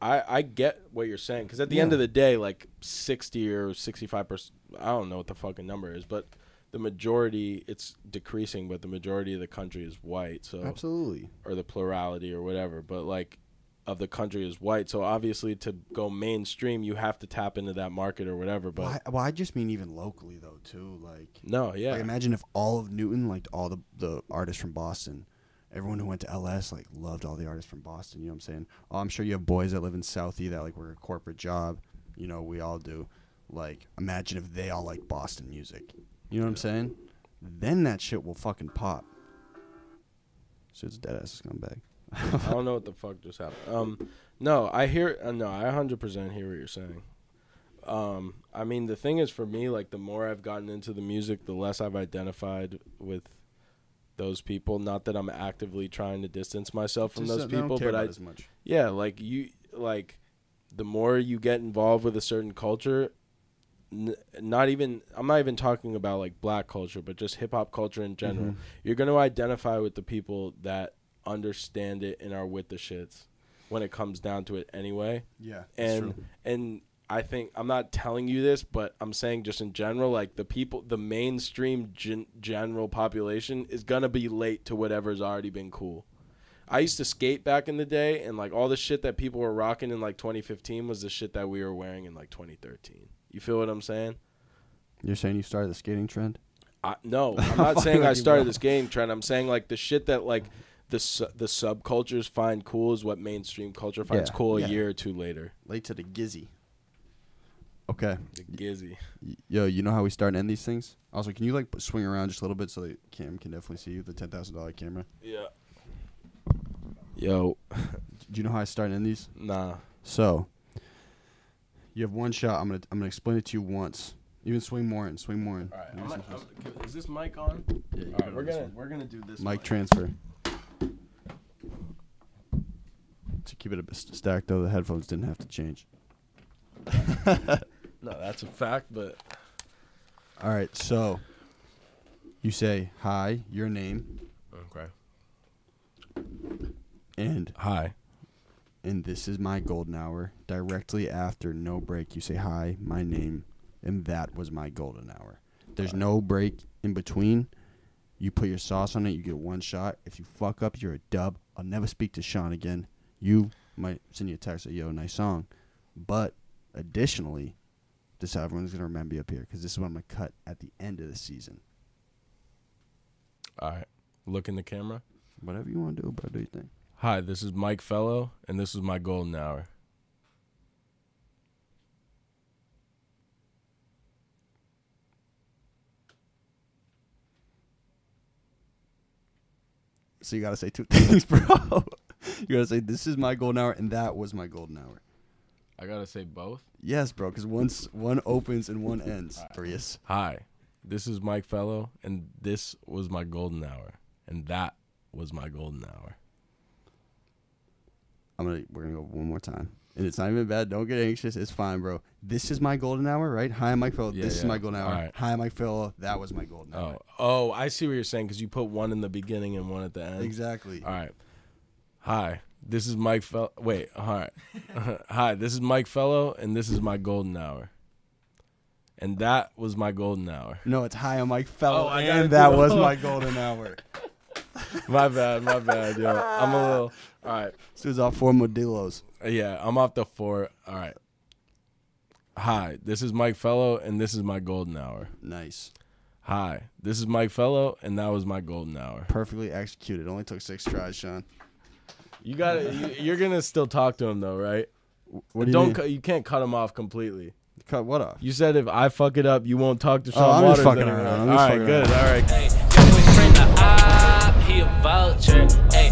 I, I get what you're saying because at the end of the day, like sixty or sixty-five percent, I don't know what the fucking number is, but the majority, it's decreasing, but the majority of the country is white. So Absolutely. or the plurality or whatever, but like of the country is white. So obviously, to go mainstream, you have to tap into that market or whatever. But Well I, well, I just mean even locally though too. Like, no, yeah, like imagine if all of Newton liked all the the artists from Boston, everyone who went to LS like loved all the artists from Boston. You know what I'm saying? Oh, I'm sure you have boys that live in Southie that like work a corporate job. You know, we all do. Like, imagine if they all like Boston music. You know what I'm saying? Then that shit will fucking pop. Shit's dead ass scumbag. I don't know what the fuck just happened. Um, no, I hear. Uh, no, I 100% hear what you're saying. Um, I mean, the thing is, for me, like the more I've gotten into the music, the less I've identified with those people. Not that I'm actively trying to distance myself from Just those that they don't people, care but I, as much. yeah, like you, like the more you get involved with a certain culture, n- not even I'm not even talking about like black culture, but just hip hop culture in general. Mhm. You're going to identify with the people that understand it and are with the shits when it comes down to it anyway. Yeah, And and I think I'm not telling you this, but I'm saying just in general, like the people, the mainstream gen- general population is gonna be late to whatever's already been cool. I used to skate back in the day, and like all the shit that people were rocking in like 2015 was the shit that we were wearing in like 2013. You feel what I'm saying? You're saying you started the skating trend? I, no, (laughs) I'm not saying I started this game trend. I'm saying like the shit that like the su- the subcultures find cool is what mainstream culture finds Yeah, cool a yeah. year or two later. Late to the gizzy. Okay. The gizzy. Y- Yo, you know how we start and end these things? Also, can you like swing around just a little bit so the cam can definitely see you, the ten thousand dollar camera? Yeah. Yo, (laughs) Do you know how I start and end these? nah. So, you have one shot. I'm gonna I'm gonna explain it to you once. Even swing more in, swing more in. All right. Maybe I'm some not- I'm- is this mic on? yeah, you All go right, we're this gonna one. we're gonna do this. mic mic. transfer. To keep it a bit stacked though, the headphones didn't have to change. (laughs) No, that's a fact, but All right, so you say hi, your name, okay. and Hi. and this is my golden hour. Directly after no break, you say hi, my name, and that was my golden hour. There's no break in between. You put your sauce on it, you get one shot. If you fuck up, you're a dub. I'll never speak to Sean again. You might send you a text, like, yo, nice song. But additionally, this is how everyone's gonna remember you up here because this is what I'm gonna cut at the end of the season. All right. Look in the camera. Whatever you want to do, bro. Do you think? Hi, this is Mike Fellow, and this is my golden hour. So you gotta say two (laughs) things, bro. (laughs) you gotta say this is my golden hour and that was my golden hour. I gotta say both. Yes, bro, because once one opens and one ends. Furious. Hi, this is Mike Fellow, and this was my golden hour, and that was my golden hour. I'm gonna we're gonna go one more time. And it's not even bad. Don't get anxious. It's fine, bro. This is my golden hour, right? Hi, I'm Mike Fellow. Yeah, this is yeah. my golden hour. All right. Hi, I'm Mike Fellow. That was my golden hour. Oh, oh, I see what you're saying because you put one in the beginning and one at the end. Exactly. All right. Hi, this is Mike Fellow. Wait, all right. (laughs) Hi, this is Mike Fellow, and this is my golden hour. And that was my golden hour. No, it's hi, I'm Mike Fellow. Oh, I gotta and that do- was my (laughs) golden hour. (laughs) My bad, my bad, yo. I'm a little. All right. This was all four Modelos. Yeah, I'm off the four. All right. Hi, this is Mike Fellow, and this is my golden hour. Nice. Hi, this is Mike Fellow, and that was my golden hour. Perfectly executed. Only took six tries, Sean. You got to You're gonna still talk to him though, right? What do you Don't. mean? Cu- you can't cut him off completely. Cut what off? You said if I fuck it up, you won't talk to Oh, Sean I'm just fucking anymore. around. I'm All just right, fucking good. around. All right. Hey, your boyfriend a op, he a vulture. Hey,